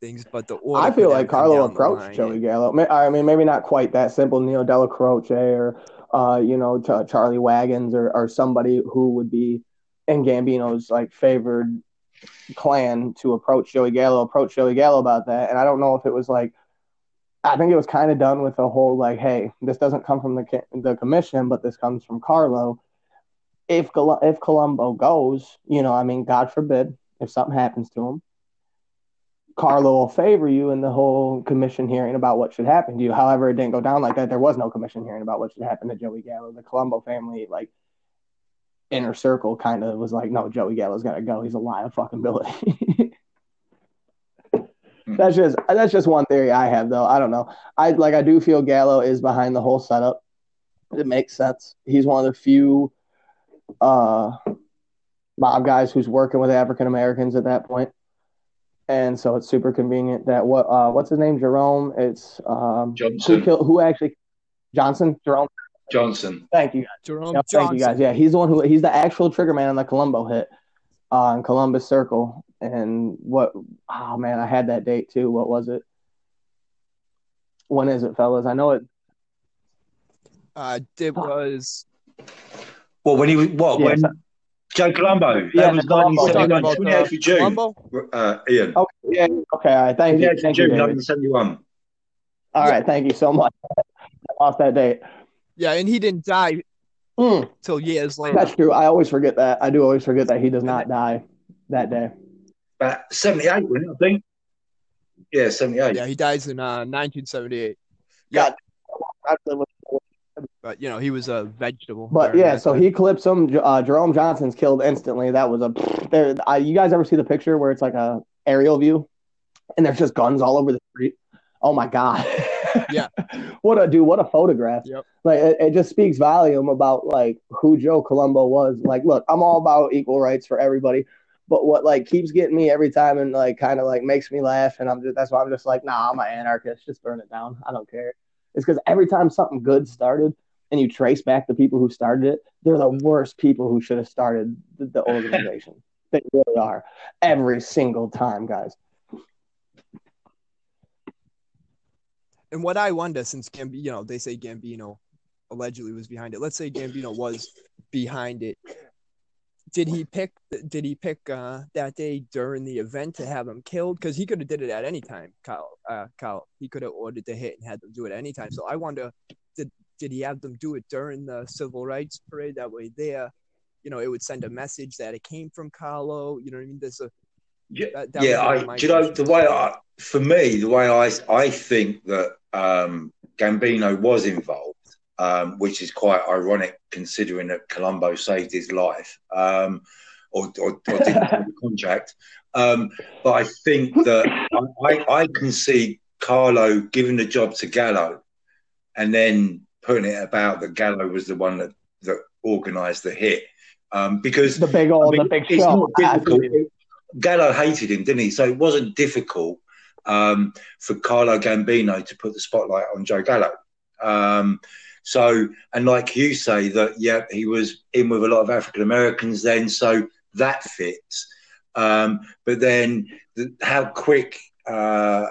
things. But the I feel like Carlo approached Joey Gallo. I mean, maybe not quite that simple. Neil Dellacroce or uh, you know Charlie Wagons or or somebody who would be in Gambino's like favored clan to approach Joey Gallo, approach Joey Gallo about that. And I don't know if it was like, I think it was kind of done with the whole like, hey, this doesn't come from the the commission, but this comes from Carlo. If if Colombo goes, you know, I mean, God forbid if something happens to him, Carlo will favor you in the whole commission hearing about what should happen to you. However, it didn't go down like that. There was no commission hearing about what should happen to Joey Gallo. The Colombo family, like inner circle kind of was like, no, Joey Gallo's got to go. He's a lie [laughs] of fucking ability. Hmm. That's just that's just one theory I have though. I don't know. I like I do feel Gallo is behind the whole setup. It makes sense. He's one of the few uh mob guys who's working with African Americans at that point. And so it's super convenient that what uh what's his name? Jerome. It's um Johnson. who killed who actually Johnson? Jerome Johnson. Thank you. Jerome yep, Thank you guys. Yeah, he's the one who he's the actual trigger man on the Colombo hit on uh, Columbus Circle. And what? Oh man, I had that date too. What was it? When is it, fellas? I know it. Uh, it was. Well, when he was what? Yeah, when so... Joe Colombo. Yeah, that was 1971. 28th of June. Uh, Ian. Okay. Yeah. Okay. All right. Thank you. Thank June, you, 1971. All right. Thank you so much. I lost that date. Yeah, and he didn't die mm. till years later. That's true. I always forget that. I do always forget that he does not die that day. But 78, I think. Yeah, 78. Yeah, he dies in uh, 1978. Yeah. But, you know, he was a vegetable. But, yeah, so he clips him. Uh, Jerome Johnson's killed instantly. That was a. There, I, you guys ever see the picture where it's like a aerial view, and there's just guns all over the street. Oh my god. [laughs] Yeah. what a dude, what a photograph. Yep. Like it, it just speaks volume about like who Joe Colombo was. Like, look, I'm all about equal rights for everybody. But what like keeps getting me every time and like kind of like makes me laugh, and I'm just that's why I'm just like, nah, I'm an anarchist. Just burn it down. I don't care. It's because every time something good started, and you trace back the people who started it, they're the worst people who should have started the, the organization. [laughs] they really are. Every single time, guys. And what I wonder, since Gambino, you know, they say Gambino allegedly was behind it. Let's say Gambino was behind it. Did he pick? Did he pick uh, that day during the event to have him killed? Because he could have did it at any time. Kyle, uh, Kyle, he could have ordered the hit and had them do it at any time. So I wonder, did did he have them do it during the civil rights parade? That way, there, you know, it would send a message that it came from Carlo. You know what I mean? There's a Yeah, that- that yeah. I, do you know the way I, for me, the way I, I think that um, Gambino was involved, um, which is quite ironic considering that Colombo saved his life, um, or, or, or didn't have the contract. Um, but I think that I, I, I can see Carlo giving the job to Gallo, and then putting it about that Gallo was the one that that organised the hit, um, because The big old, I mean, the big it's show. not difficult. Gallo hated him, didn't he? So it wasn't difficult um, for Carlo Gambino to put the spotlight on Joe Gallo. Um, so, and like you say, that yeah, he was in with a lot of African Americans then, so that fits. Um, but then, the, how quick? Uh,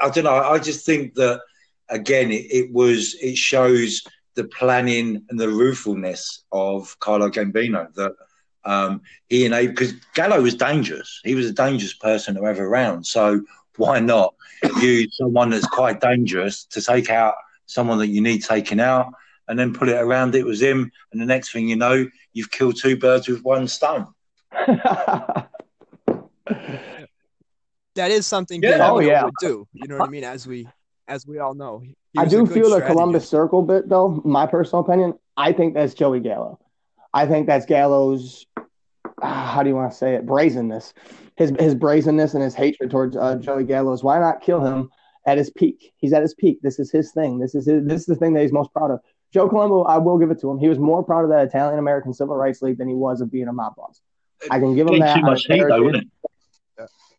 I don't know. I just think that again, it, it was. It shows the planning and the ruefulness of Carlo Gambino that um, he enabled because Gallo was dangerous. He was a dangerous person to have around. So why not use someone that's quite dangerous to take out someone that you need taken out, and then put it around it was him, and the next thing you know, you've killed two birds with one stone. [laughs] that is something Yeah. Gambino Oh, yeah. would do. You know what I mean? As we as we all know, I was a do good feel the strategist. Columbus Circle bit, though. My personal opinion, I think that's Joey Gallo. I think that's Gallo's. ah, How do you want to say it? Brazenness, his his brazenness and his hatred towards uh, Joey Gallo's. Why not kill him at his peak? He's at his peak. This is his thing. This is his, this is the thing that he's most proud of. Joe Colombo, I will give it to him. He was more proud of that Italian American Civil Rights League than he was of being a mob boss. I can give him that. too much heat, though, it?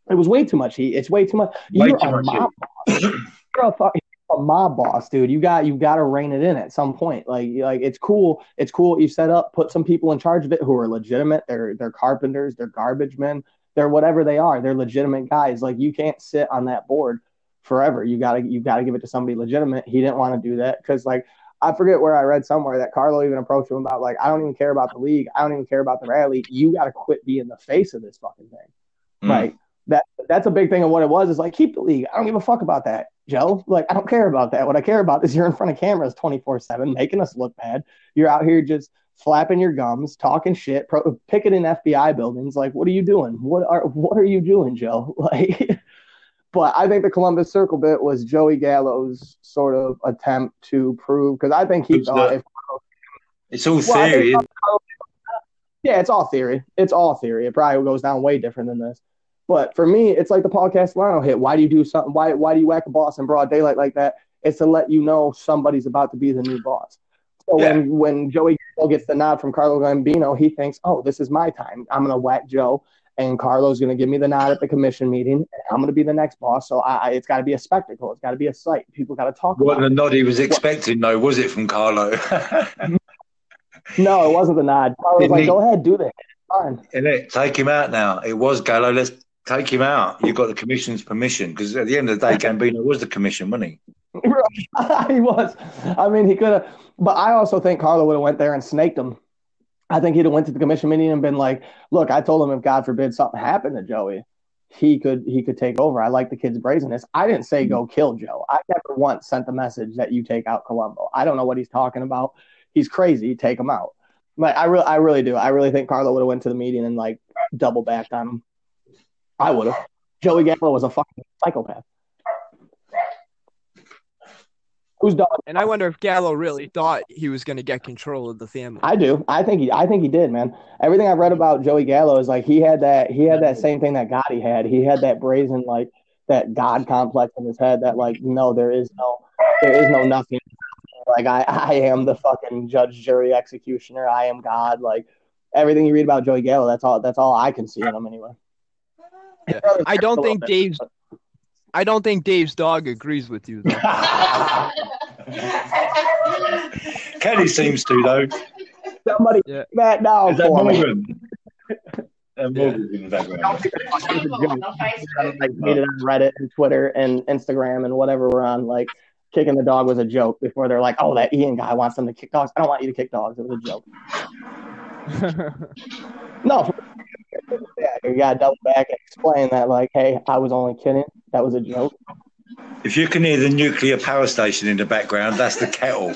It was way too much heat. It's way too much. Way You're too a much mob boss. You're a, fuck- you're a mob boss, dude. You got you got to rein it in at some point. Like like it's cool. It's cool. You set up, put some people in charge of it who are legitimate. They're they're carpenters. They're garbage men. They're whatever they are. They're legitimate guys. Like you can't sit on that board forever. You gotta you gotta give it to somebody legitimate. He didn't want to do that because like I forget where I read somewhere that Carlo even approached him about like I don't even care about the league. I don't even care about the rally. You got to quit being the face of this fucking thing. Mm. Like that that's a big thing of what it was is like keep the league. I don't give a fuck about that, Joe. Like I don't care about that. What I care about is you're in front of cameras 24/7 making us look bad. You're out here just flapping your gums, talking shit, pro- picketing FBI buildings. Like what are you doing? What are what are you doing, Joe? [laughs] Like but I think the Columbus Circle bit was Joey Gallo's sort of attempt to prove because I think he Who's thought that? if It's all Well, theory. yeah, it's all theory. It's all theory. It probably goes down way different than this. But for me, it's like the Paul Castellano hit. Why do you do something? Why why do you whack a boss in broad daylight like that? It's to let you know somebody's about to be the new boss. So Yeah. when when Joey Gallo gets the nod from Carlo Gambino, he thinks, "Oh, this is my time. I'm gonna whack Joe, and Carlo's gonna give me the nod at the commission meeting. I'm gonna be the next boss. So I, I- it's got to be a spectacle. It's got to be a sight. People got to talk What about the nod he was expecting, though, was it from Carlo? No, it wasn't the nod. Carlo was Didn't like, he- "Go ahead, do that. It's fine." Innit? Take him out now. It was Gallo. Let's take him out. You got the commission's permission because at the end of the day, [laughs] Gambino was the commission, wasn't he? [laughs] he was. I mean, he could have, but I also think Carlo would have went there and snaked him. I think he'd have went to the commission meeting and been like, "Look, I told him if God forbid something happened to Joey, he could he could take over. I like the kid's brazenness. I didn't say go mm-hmm. kill Joe. I never once sent the message that you take out Colombo. I don't know what he's talking about. He's crazy. Take him out. Like I really, I really do. I really think Carlo would have went to the meeting and like double backed on him. I would have. Joey Gallo was a fucking psychopath. Whose dog? And I wonder if Gallo really thought he was going to get control of the family. I do. I think he. I think he did, man. Everything I've read about Joey Gallo is like he had that. He had that same thing that Gotti had. He had that brazen like that God complex in his head. That like no, there is no, there is no nothing. Like I, I am the fucking judge, jury, executioner. I am God. Like everything you read about Joey Gallo, that's all. That's all I can see in him anyway. Yeah. I don't think Dave's. I don't think Dave's dog agrees with you though. [laughs] Kenny seems to though. Somebody Yeah. that down Is that for me. Morgan? Uh, Morgan's in the background. like made it on Reddit and Twitter and Instagram and whatever we're on. Like kicking the dog was a joke before they're like, "Oh, that Ian guy wants them to kick dogs." I don't want you to kick dogs. It was a joke. [laughs] No, for- yeah, [laughs] you got to double back and explain that. Like, hey, I was only kidding. That was a joke. If you can hear the nuclear power station in the background, that's the kettle.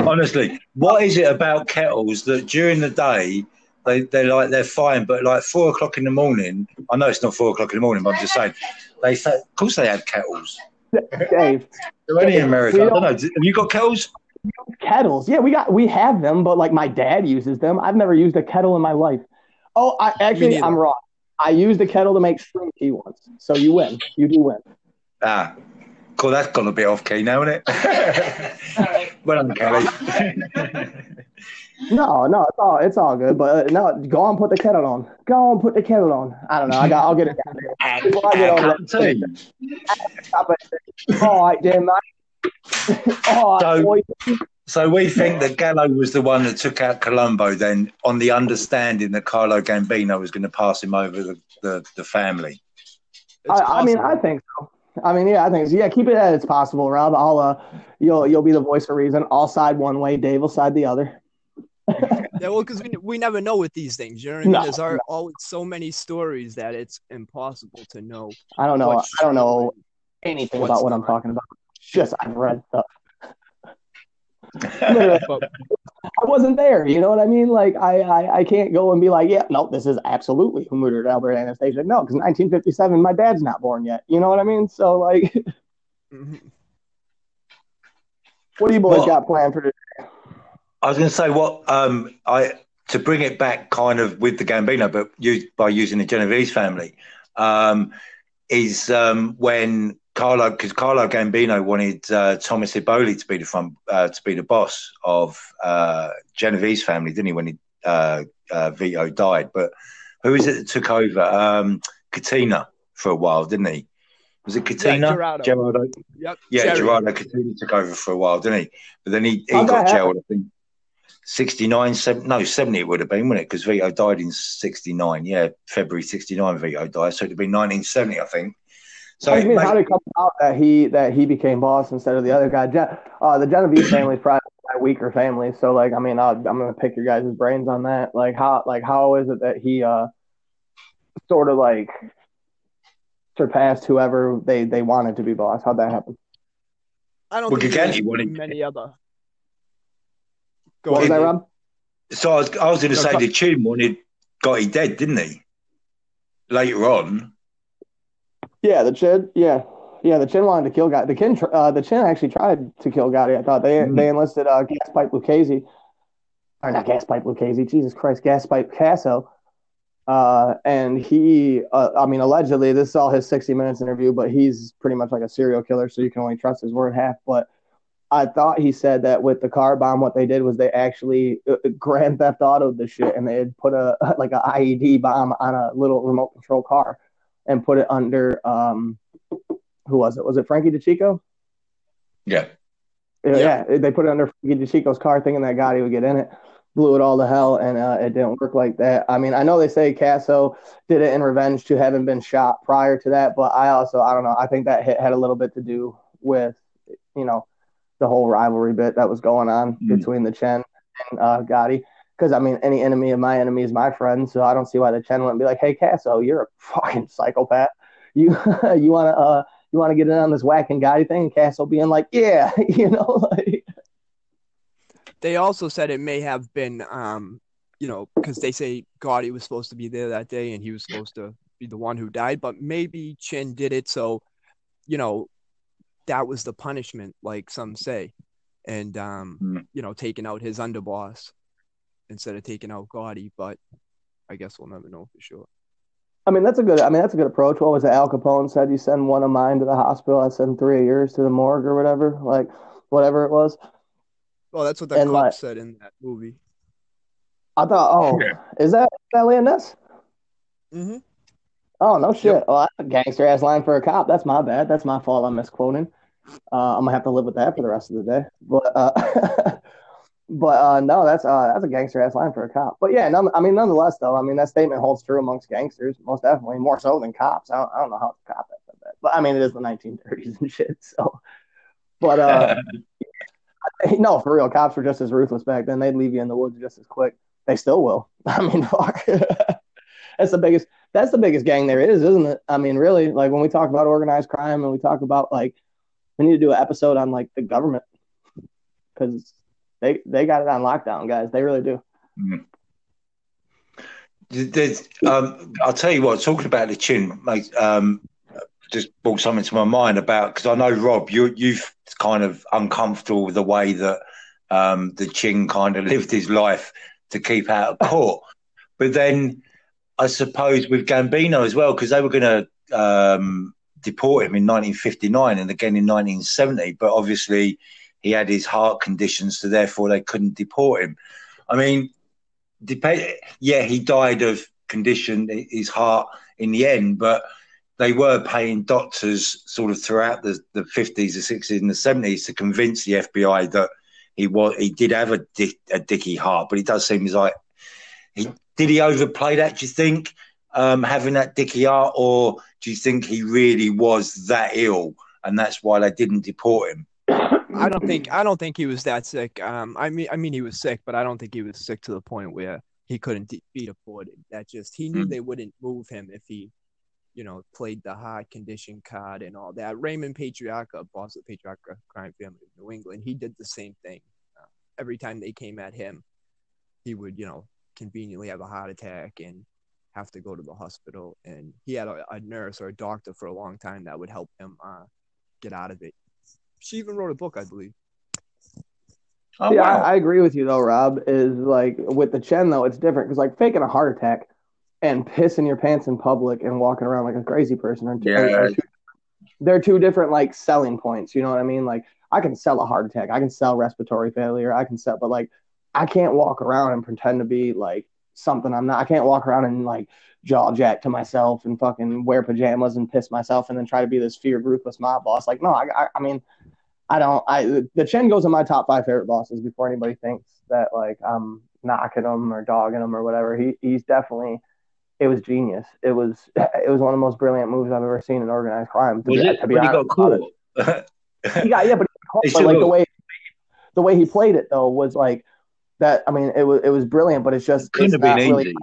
[laughs] Honestly, what is it about kettles that during the day they they're like they're fine, but like four o'clock in the morning? I know it's not four o'clock in the morning, but I'm just saying they say, of course they have kettles. Dave, only in America. I don't- know. Have you got kettles? Kettles. Yeah, we got we have them, but like my dad uses them. I've never used a kettle in my life. Oh, I actually. I'm wrong. I used a kettle to make string tea once. So you win. You do win. Ah, cool. that's gonna be off key now, isn't it? [laughs] well done, Kelly. [laughs] No, no, it's all it's all good. But uh, no, go on, put the kettle on. Go on, put the kettle on. I don't know. I got. I'll get it down there. [laughs] Before I get over Cup of tea. Stop it. All right, then, mate. All right, [laughs] So- boy. So we think that Gallo was the one that took out Colombo then on the understanding that Carlo Gambino was going to pass him over the, the, the family. I, I mean, I think so. I mean, yeah, I think so. Yeah, keep it as it's possible, Rob. I'll uh, you'll you'll be the voice for reason. I'll side one way. Dave will side the other. [laughs] Yeah, well, because we, we never know with these things. You know what I mean? No, There's are always so many stories that it's impossible to know. I don't know. I don't know anything about what I'm talking about. Just I've read stuff. [laughs] I wasn't there. You know what I mean? Like I, I, I can't go and be like, yeah, no, this is absolutely who murdered Albert Anastasia. No, because 1957, my dad's not born yet. You know what I mean? So like, mhm. what do you boys Well- got planned for today? I was going to say what um, I to bring it back kind of with the Gambino, but used by using the Genovese family, um, is um, when Carlo because Carlo Gambino wanted uh, Thomas Eboli to be the front uh, to be the boss of uh, Genovese family, didn't he? When he uh, uh, Vito died, but who is it that took over? Um, Catena for a while, didn't he? Was it Catena? Gerardo. Gerardo. Yep. Yeah, Jerry. Gerardo Catena took over for a while, didn't he? But then he, he How'd got jailed, I think. 69, 70, no, 70 it would have been, wouldn't it? Because Vito died in 69. Yeah, February 69, Vito died. So it'd be 1970, I think. So I mean, made- how did it come out that he that he became boss instead of the other guy? Gen- uh, the Genovese [clears throat] family is probably a weaker family, so like, I mean, I'll, I'm gonna pick your guys' brains on that. Like, how like how is it that he uh sort of like surpassed whoever they they wanted to be boss? How'd that happen? I don't Well, think Gigante there's wanted- many other. Go What was that, Rob? so I was, I was going to No, say cut- the tune wanted Gotti dead, didn't he? Later on. Yeah, the Chin. Yeah, yeah, the Chin wanted to kill Gotti. The Chin, uh, the Chin actually tried to kill Gotti. I thought they Mhm. they enlisted uh, Gas Pipe Lucchese, or not Gaspipe Lucchese. Jesus Christ, Gaspipe Casso. Uh, and he, uh, I mean, allegedly, this is all his 60 Minutes interview, but he's pretty much like a serial killer, so you can only trust his word half. But I thought he said that with the car bomb, what they did was they actually uh, Grand Theft Auto the shit, and they had put a [laughs] like a IED bomb on a little remote control car, and put it under um, who was it? Was it Frankie DeCicco? Yeah. Yeah, they put it under Frankie DeCicco's car, thinking that Gotti would get in it. Blew it all to hell, and uh, it didn't work like that. I mean, I know they say Casso did it in revenge to having been shot prior to that, but I also, I don't know. I think that hit had a little bit to do with, you know, the whole rivalry bit that was going on Mm. between the Chin and uh, Gotti. Because I mean, any enemy of my enemy is my friend, so I don't see why the Chin wouldn't be like, "Hey, Casso, you're a fucking psychopath. You [laughs] you want to uh you want to get in on this whacking Gotti thing?" And Casso being like, "Yeah, [laughs] you know." Like, They also said it may have been, um, you know, because they say Gotti was supposed to be there that day and he was supposed to be the one who died, but maybe Chin did it so, you know, that was the punishment, like some say, and um, Mm. you know, taking out his underboss instead of taking out Gotti. But I guess we'll never know for sure. I mean, that's a good. I mean, that's a good approach. What was it? Al Capone said you send one of mine to the hospital. I send three of yours to the morgue or whatever. Like, whatever it was. Well, that's what that And, cop like- said in that movie. I thought, oh, Yeah. is that is that Eliot Ness? Mm-hmm. Oh no shit! Oh, that's a gangster ass line for a cop. That's my bad. That's my fault. I'm misquoting. Uh, I'm gonna have to live with that for the rest of the day. But uh, [laughs] but uh, no, that's uh, that's a gangster ass line for a cop. But yeah, none, I mean, nonetheless, though, I mean that statement holds true amongst gangsters, most definitely, more so than cops. I don't, I don't know how a cop said that, but I mean, it is the 1930s and shit. So, but uh, [laughs] no, for real, cops were just as ruthless back then. They'd leave you in the woods just as quick. They still will. [laughs] I mean, fuck. [laughs] that's the biggest. That's the biggest gang there is, isn't it? I mean, really, like when we talk about organized crime and we talk about like, we need to do an episode on like the government because they they got it on lockdown, guys. They really do. There's, um, I'll tell you what. Talking about the chin, mate, um, just brought something to my mind about because I know Rob, you you've kind of uncomfortable with the way that um, the chin kind of [laughs] lived his life to keep out of court, but then I suppose with Gambino as well because they were going to um, deport him in 1959 and again in 1970, but obviously he had his heart conditions, so therefore they couldn't deport him. I mean. Yeah, he died of condition, his heart in the end, but they were paying doctors sort of throughout the, the 50s, the 60s, and the 70s to convince the FBI that he was he did have a dick, a dicky heart, but it does seem as like he did he overplay that. Do you think um, having that dicky heart, or do you think he really was that ill and that's why they didn't deport him? [coughs] I don't think I don't think he was that sick. Um, I mean, I mean he was sick, but I don't think he was sick to the point where he couldn't de- be deported. That just he knew Hmm. they wouldn't move him if he, you know, played the high condition card and all that. Raymond Patriarca, boss of the Patriarca crime family of New England, he did the same thing. Uh, every time they came at him, he would, you know, conveniently have a heart attack and have to go to the hospital. And he had a, a nurse or a doctor for a long time that would help him uh, get out of it. She even wrote a book, I believe. Oh, yeah, wow. I, I agree with you though, Rob. Is like with the Chin though, it's different because like faking a heart attack and pissing your pants in public and walking around like a crazy person are, two, Yeah. are two, they're two different like selling points. You know what I mean? Like I can sell a heart attack, I can sell respiratory failure, I can sell, but like I can't walk around and pretend to be like something I'm not. I can't walk around and like jaw jack to myself and fucking wear pajamas and piss myself and then try to be this feared ruthless mob boss. Like no, I, I, I mean. I don't. I the Chin goes in my top five favorite bosses before anybody thinks that like I'm knocking him or dogging him or whatever. He he's definitely. It was genius. It was [laughs] it was one of the most brilliant moves I've ever seen in organized crime. To Was be, it? to be But he honest got it. [laughs] He got yeah, but, but like the way the way he played it though was like that. I mean, it was it was brilliant, but it's just Couldn't it's have been easy. really-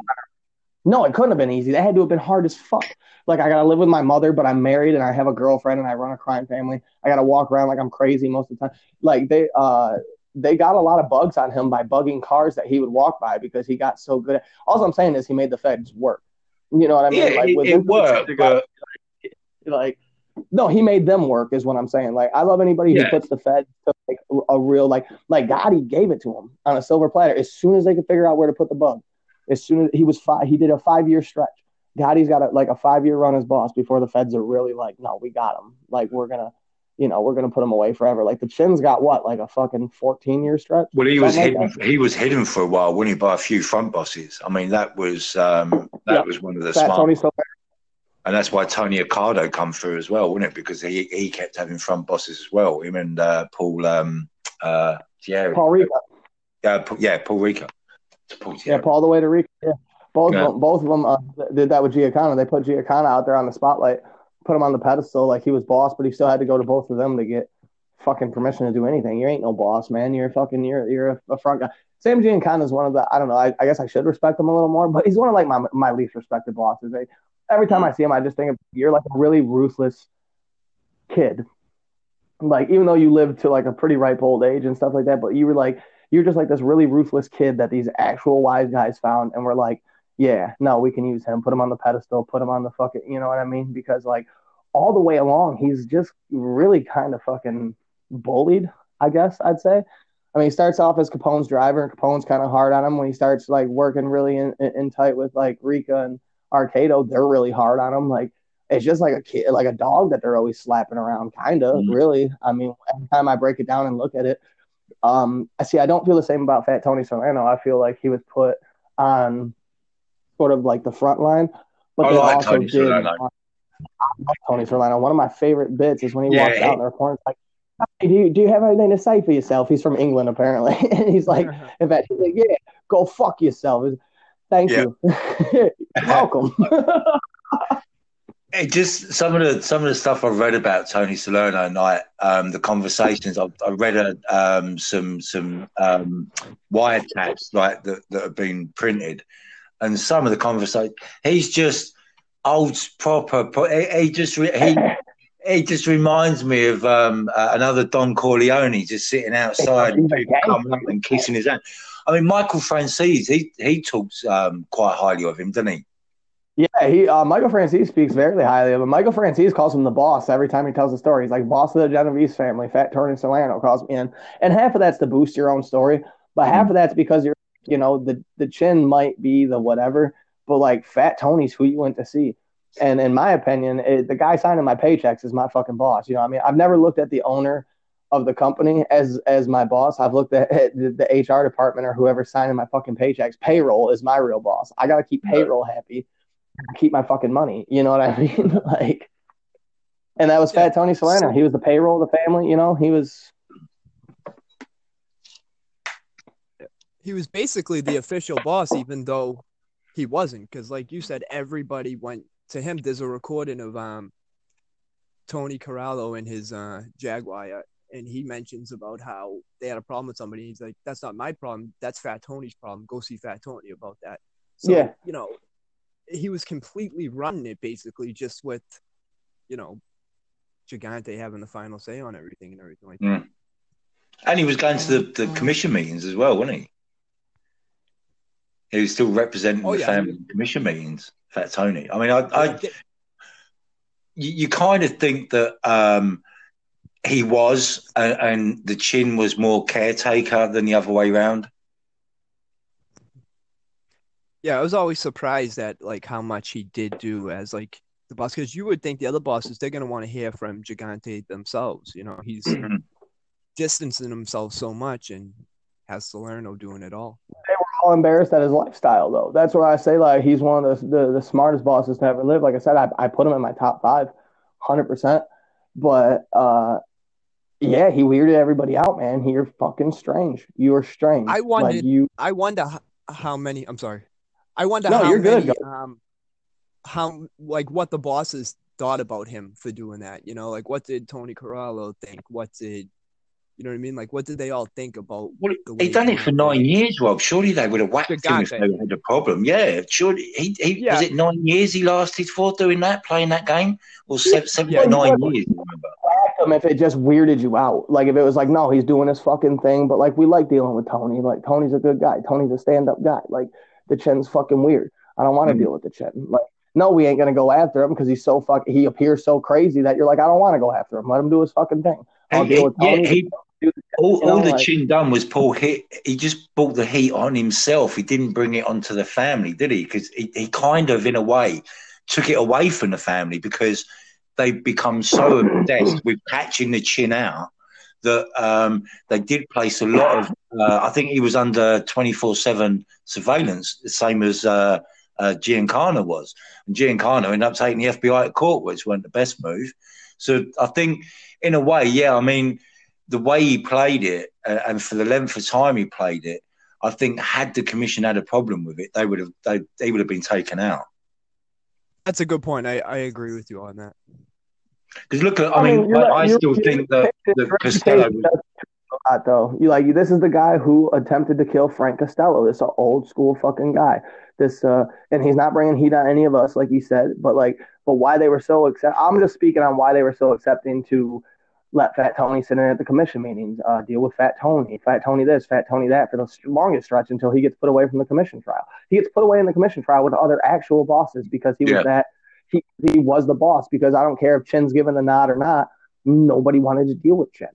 no, it couldn't have been easy. That had to have been hard as fuck. Like I gotta live with my mother, but I'm married and I have a girlfriend and I run a crime family. I gotta walk around like I'm crazy most of the time. Like they uh they got a lot of bugs on him by bugging cars that he would walk by because he got so good at all I'm saying is he made the feds work. You know what I mean? Yeah, like it, with it him- worked, but like no, he made them work is what I'm saying. Like I love anybody Yeah. who puts the Fed to like a real like like Gotti gave it to him on a silver platter as soon as they could figure out where to put the bug. As soon as he was five, he did a five year stretch. Gotti's got a, like a five year run as boss before the Feds are really like, no, we got him. Like we're gonna, you know, we're gonna put him away forever. Like the Chin's got what, like a fucking 14 year stretch. well, he was hidden. He was hidden for a while, wasn't he, by a few front bosses? I mean, that was um, that Yeah. was one of the Fat smart, Tony and that's why Tony Accardo come through as well, wasn't it? Because he he kept having front bosses as well. Him and uh, Paul, um, uh, Thierry. Paul. Yeah, Paul, yeah, Paul Ricca. Yeah. Paul the Waiter Ricca. Yeah. Both of them, both of them uh, did that with Giancana. They put Giancana out there on the spotlight, put him on the pedestal like he was boss, but he still had to go to both of them to get fucking permission to do anything. You ain't no boss, man. You're fucking you're you're a, a front guy. Sam Giancana is one of the I don't know. I, I guess I should respect him a little more, but he's one of like my my least respected bosses. They, every time I see him, I just think of you're like a really ruthless kid. Like even though you lived to like a pretty ripe old age and stuff like that, but you were like you're just like this really ruthless kid that these actual wise guys found and were like, yeah, no, we can use him. Put him on the pedestal. Put him on the fucking, you know what I mean? Because like all the way along, he's just really kind of fucking bullied, I guess I'd say. I mean, he starts off as Capone's driver, and Capone's kind of hard on him when he starts like working really in, in, in tight with like Ricca and Accardo. They're really hard on him. Like it's just like a kid, like a dog that they're always slapping around, kind of. Mm-hmm. Really, I mean, every time I break it down and look at it, um, I see. I don't feel the same about Fat Tony Salerno. I feel like he was put on sort of like the front line, but I they like also Tony did. Salerno. Tony Salerno. One of my favorite bits is when he yeah, walks he, out and the reporter's like, hey, do you, do you have anything to say for yourself? He's from England, apparently. [laughs] and he's like, [laughs] in fact, he's like, yeah, go fuck yourself. Thank you. [laughs] welcome. It just some of the some of the stuff I've read about Tony Salerno and like um, the conversations I've, I read a, um, some some um, wiretaps like that, that have been printed, and some of the conversation he's just old proper. He, he just he it just reminds me of um, uh, another Don Corleone just sitting outside and and kissing his hand. I mean, Michael Franzese, he he talks um, quite highly of him, doesn't he? Yeah, he uh, Michael Franzese speaks very highly of him. Michael Franzese calls him the boss every time he tells a story. He's like boss of the Genovese family. Fat Tony Salerno calls me in, and half of that's to boost your own story, but half mm-hmm. of that's because you're, you know, the the chin might be the whatever, but like Fat Tony's who you went to see. And in my opinion, it, the guy signing my paychecks is my fucking boss. You know, I mean, I've never looked at the owner of the company as as my boss. I've looked at the, the HR department or whoever signing my fucking paychecks. Payroll is my real boss. I got to keep payroll happy, keep my fucking money. You know what I [laughs] mean? like, and that was yeah. Fat Tony Salerno. He was the payroll of the family. You know, he was. He was basically the official boss, even though he wasn't, because like you said, everybody went to him, there's a recording of um Tony Corallo and his uh, Jaguar, and he mentions about how they had a problem with somebody. He's like, "That's not my problem. That's Fat Tony's problem. Go see Fat Tony about that." So, yeah, you know, he was completely running it basically, just with, you know, Gigante having the final say on everything and everything like that. Mm. And he was going to the, the commission meetings as well, wasn't he? He was still representing oh, the yeah. family commission meetings. Fat Tony. I mean, I, I you, you, kind of think that um, he was, and, and, the chin was more caretaker than the other way around. Yeah, I was always surprised at like how much he did do as like the boss, because you would think the other bosses they're gonna want to hear from Gigante themselves. You know, he's [clears throat] mm-hmm. distancing himself so much and has Salerno doing it all. They were all embarrassed at his lifestyle, though. That's where I say like he's one of the the, the smartest bosses to ever live. Like I said, I, I put him in my top five, hundred percent. But uh, yeah, he weirded everybody out, man. You're fucking strange. You're strange. I wonder. Like you. I wonder how many. I'm sorry. I wonder no, how you're many, good. Um, how like what the bosses thought about him for doing that. You know, like what did Tony Corallo think? What did you know what I mean? Like, what did they all think about? Well, he done it for nine years, Rob. Surely they would have whacked him if they had a problem. Yeah, surely he, he yeah. was it nine years he lasted for doing that, playing that game, or seven, seven yeah, nine years. Remember? If it just weirded you out, like if it was like, no, he's doing his fucking thing, but like we like dealing with Tony. Like Tony's a good guy. Tony's a stand-up guy. Like the Chin's fucking weird. I don't want to mm-hmm. deal with the Chin. Like no, we ain't gonna go after him because he's so fuck. He appears so crazy that you're like, I don't want to go after him. Let him do his fucking thing. I'll deal with Tony. Yeah, he, all, all the like, chin done was Paul hit. He just brought the heat on himself. He didn't bring it onto the family, did he? Because he, he kind of, in a way, took it away from the family because they've become so obsessed with patching the chin out that um, they did place a lot of. Uh, I think he was under twenty four seven surveillance, the same as uh, uh, Giancana was. And Giancana ended up taking the FBI to court, which wasn't the best move. So I think, in a way, yeah. I mean the way he played it uh, and for the length of time he played it, I think had the commission had a problem with it, they would have they, they would have been taken out. That's a good point. I, I agree with you on that. Because look, at, I, I mean, mean I, I still think that, that Costello. Was... Lot, though you like this is the guy who attempted to kill Frank Costello. This an old school fucking guy. This uh, and he's not bringing heat on any of us, like he said. But like, but why they were so accept? I'm just speaking on why they were so accepting to let Fat Tony sit in at the commission meetings, uh, deal with Fat Tony, Fat Tony this, Fat Tony that for the longest stretch until he gets put away from the commission trial. He gets put away in the commission trial with other actual bosses because he was that he, he was the boss because I don't care if Chin's given the nod or not. Nobody wanted to deal with Chin.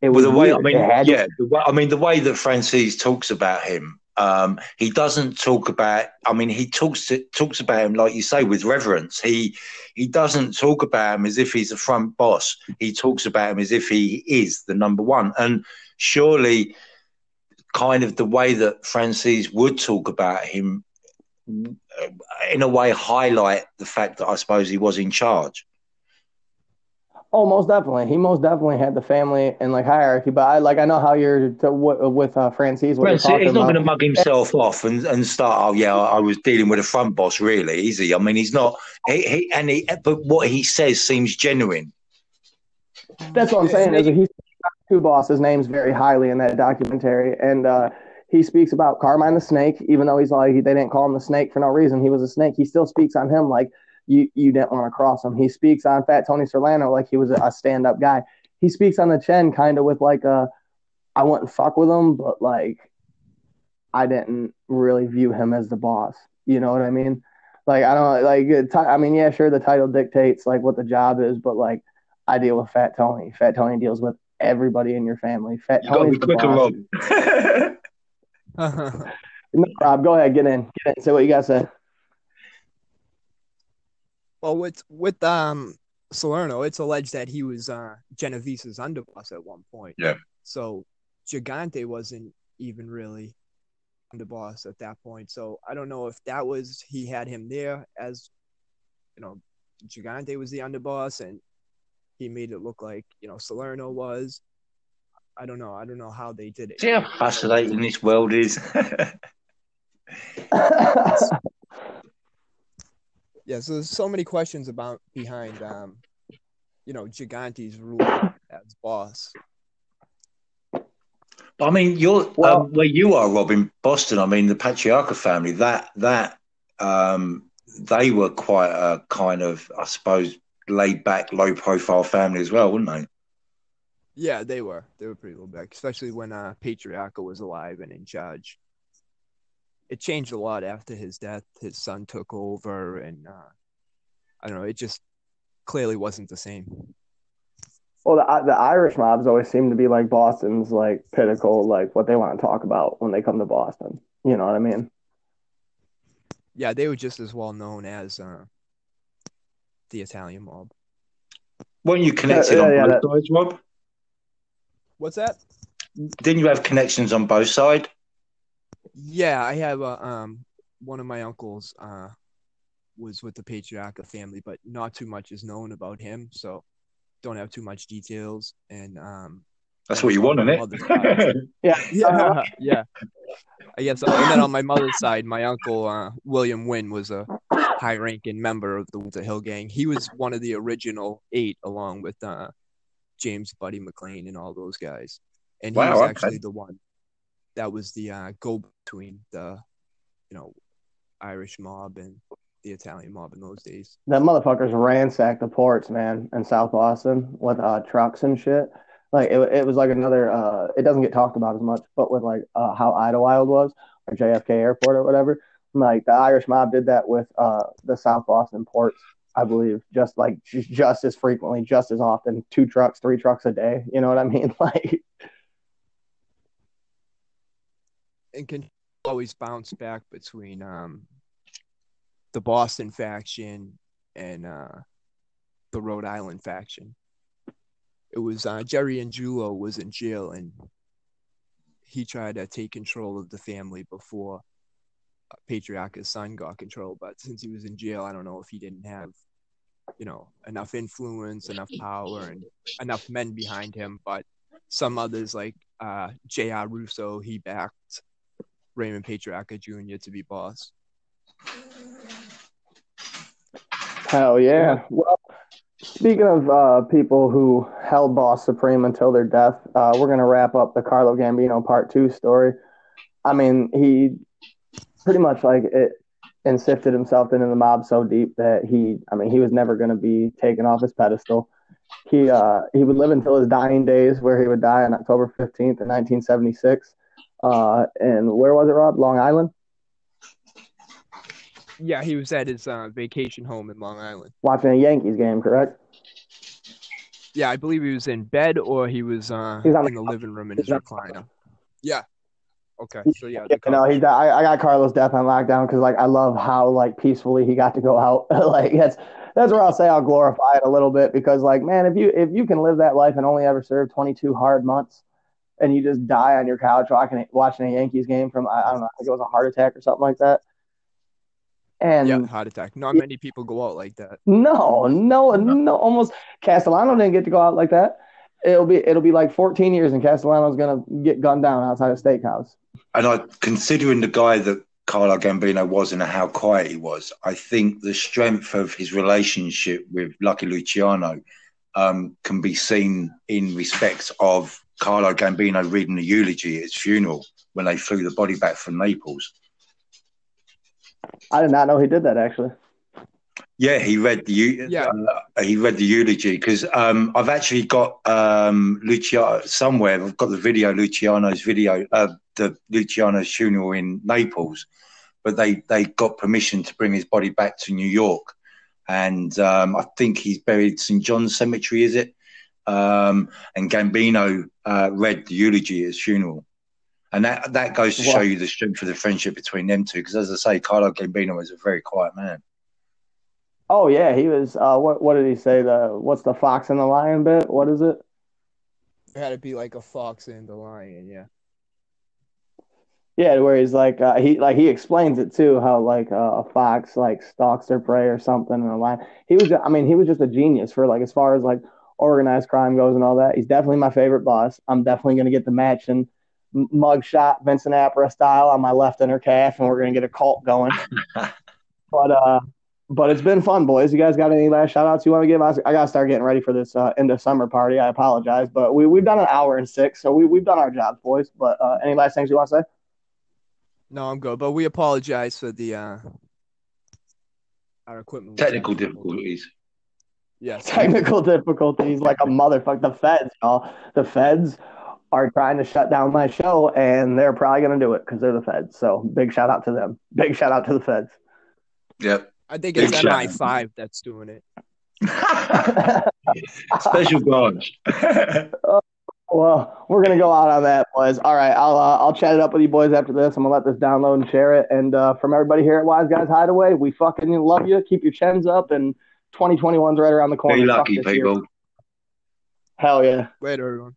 It was well, the way weird. I mean, yeah, to- the way, I mean the way that Franzese talks about him um, he doesn't talk about. I mean, he talks to, talks about him like you say with reverence. He he doesn't talk about him as if he's a front boss. He talks about him as if he is the number one. And surely, kind of the way that Franzese would talk about him, in a way, highlight the fact that I suppose he was in charge. Oh, most definitely. He most definitely had the family and like hierarchy. But I like I know how you're to, with uh, Franzese. Franzese, he's not going to mug himself off and, and start. Oh yeah, I was dealing with a front boss. Really, is he? I mean, he's not. He, he and he, but what he says seems genuine. That's what I'm saying. Is he's two bosses' names very highly in that documentary, and uh, he speaks about Carmine the Snake, even though he's like they didn't call him the Snake for no reason. He was a snake. He still speaks on him like you you didn't want to cross him. He speaks on Fat Tony Salerno like he was a stand up guy. He speaks on the Chin kind of with like a I wouldn't fuck with him, but like I didn't really view him as the boss. You know what I mean? Like I don't like. I mean, yeah, sure, the title dictates like what the job is, but like I deal with Fat Tony. Fat Tony deals with everybody in your family. Fat Tony. the Rob. [laughs] no, Rob, go ahead, get in, get in, say what you got to say. Well, with with um Salerno, it's alleged that he was uh Genovese's underboss at one point. Yeah. So Gigante wasn't even really underboss at that point. So I don't know if that was he had him there as you know Gigante was the underboss and he made it look like you know Salerno was. I don't know. I don't know how they did it. See how fascinating this world is. [laughs] yeah, so there's so many questions about behind um, you know, Gigante's rule as boss. I mean, you're well, um, where you are, Rob, in Boston. I mean, the Patriarca family that that um, they were quite a kind of, I suppose, laid back, low profile family as well, wouldn't they? Yeah, they were. They were pretty low back, especially when uh, Patriarca was alive and in charge it changed a lot after his death. His son took over, and uh, I don't know. It just clearly wasn't the same. Well, the the Irish mobs always seem to be like Boston's like pinnacle, like what they want to talk about when they come to Boston. You know what I mean? Yeah, they were just as well known as uh, the Italian mob. Weren't you connected yeah, yeah, on yeah, both sides, Rob? What's that? Didn't you have connections on both sides? Yeah, I have a um one of my uncles uh was with the Patriarca family, but not too much is known about him, so don't have too much details. And um that's what you want, isn't it? [laughs] yeah, yeah, yeah. I guess. And then on my mother's side, my uncle uh, William Wynn was a high-ranking member of the Winter Hill Gang. He was one of the original eight, along with uh, James Buddy McLean and all those guys. And he wow, was actually okay. the one that was the uh, go between the, you know, Irish mob and the Italian mob in those days. That motherfuckers ransacked the ports, man, in South Boston with uh, trucks and shit. Like it, it was like another. Uh, it doesn't get talked about as much, but with like uh, how Idlewild was or JFK Airport or whatever. Like the Irish mob did that with uh, the South Boston ports, I believe, just like just as frequently, just as often, two trucks, three trucks a day. You know what I mean? [laughs] Like and can always bounce back between um, the Boston faction and uh, the Rhode Island faction. It was uh, Jerry Angiulo was in jail and he tried to take control of the family before uh, Patriarca's son got control. But since he was in jail, I don't know if he didn't have, you know, enough influence, enough power, and [laughs] enough men behind him. But some others, like uh, J.R. Russo, he backed Raymond Patriarca Jr. to be boss. Hell yeah. Well, speaking of uh, people who held Boss Supreme until their death, uh, we're going to wrap up the Carlo Gambino part two story. I mean, he pretty much like it insifted himself into the mob so deep that he, I mean, he was never going to be taken off his pedestal. He uh, he would live until his dying days, where he would die on October 15th, in 1976. Uh, and where was it, Rob? Long Island. Yeah, he was at his uh, vacation home in Long Island. Watching a Yankees game, correct? Yeah, I believe he was in bed or he was uh He was on in the the living room in his was on the recliner. Yeah. Okay. So yeah, Yeah, no, he. I, I got Carlos death on lockdown because like I love how like peacefully he got to go out. [laughs] like that's that's where I'll say I'll glorify it a little bit because like man, if you if you can live that life and only ever serve 22 hard months, and you just die on your couch watching watching a Yankees game from I, I don't know, I think it was a heart attack or something like that. And yeah, heart attack. Not many people go out like that. no, no, no, almost Castellano didn't get to go out like that. It'll be it'll be like 14 years and Castellano's gonna get gunned down outside a steakhouse. And I, considering the guy that Carlo Gambino was and how quiet he was, I think the strength of his relationship with Lucky Luciano um, can be seen in respect of Carlo Gambino reading the eulogy at his funeral when they flew the body back from Naples. I did not know he did that actually. Yeah, he read the Yeah. uh, he read the eulogy because um, I've actually got um, Luciano somewhere. I've got the video, Luciano's video, uh, the Luciano's funeral in Naples, but they they got permission to bring his body back to New York, and um, I think he's buried St John's Cemetery, is it? Um, and Gambino uh, read the eulogy at his funeral. And that, that goes to show you the strength of the friendship between them two. Because as I say, Carlo Gambino was a very quiet man. Oh yeah, he was. Uh, what what did he say? The what's the fox and the lion bit? What is it? It had to be like a fox and a lion. Yeah. Yeah, where he's like uh, he like he explains it too, how like uh, a fox like stalks their prey or something, and a lion. He was. I mean, he was just a genius for like as far as like organized crime goes and all that. He's definitely my favorite boss. I'm definitely gonna get the match and mug shot Vincent Apra style on my left inner calf, and we're gonna get a cult going. [laughs] but uh, but it's been fun, boys. You guys got any last shout outs you want to give? I, I gotta start getting ready for this uh, end of summer party. I apologize, but we we've done an hour and six, so we we've done our jobs, boys. But uh, any last things you want to say? No, I'm good, but we apologize for the uh our equipment. Technical difficulties. Yes. [laughs] technical difficulties like a motherfucker. The feds, y'all. The feds are trying to shut down my show, and they're probably going to do it because they're the feds. So big shout out to them. Big shout out to the feds. Yep. I think it's Big. MI5 that's doing it. [laughs] Special branch. [laughs] well, we're gonna go out on that, boys. All right, I'll uh, I'll chat it up with you boys after this. I'm gonna let this download and share it. And uh, from everybody here at Wise Guys Hideaway, we fucking love you. Keep your chins up, and 2021's right around the corner. Be lucky, this year. people. Hell yeah. Later, everyone.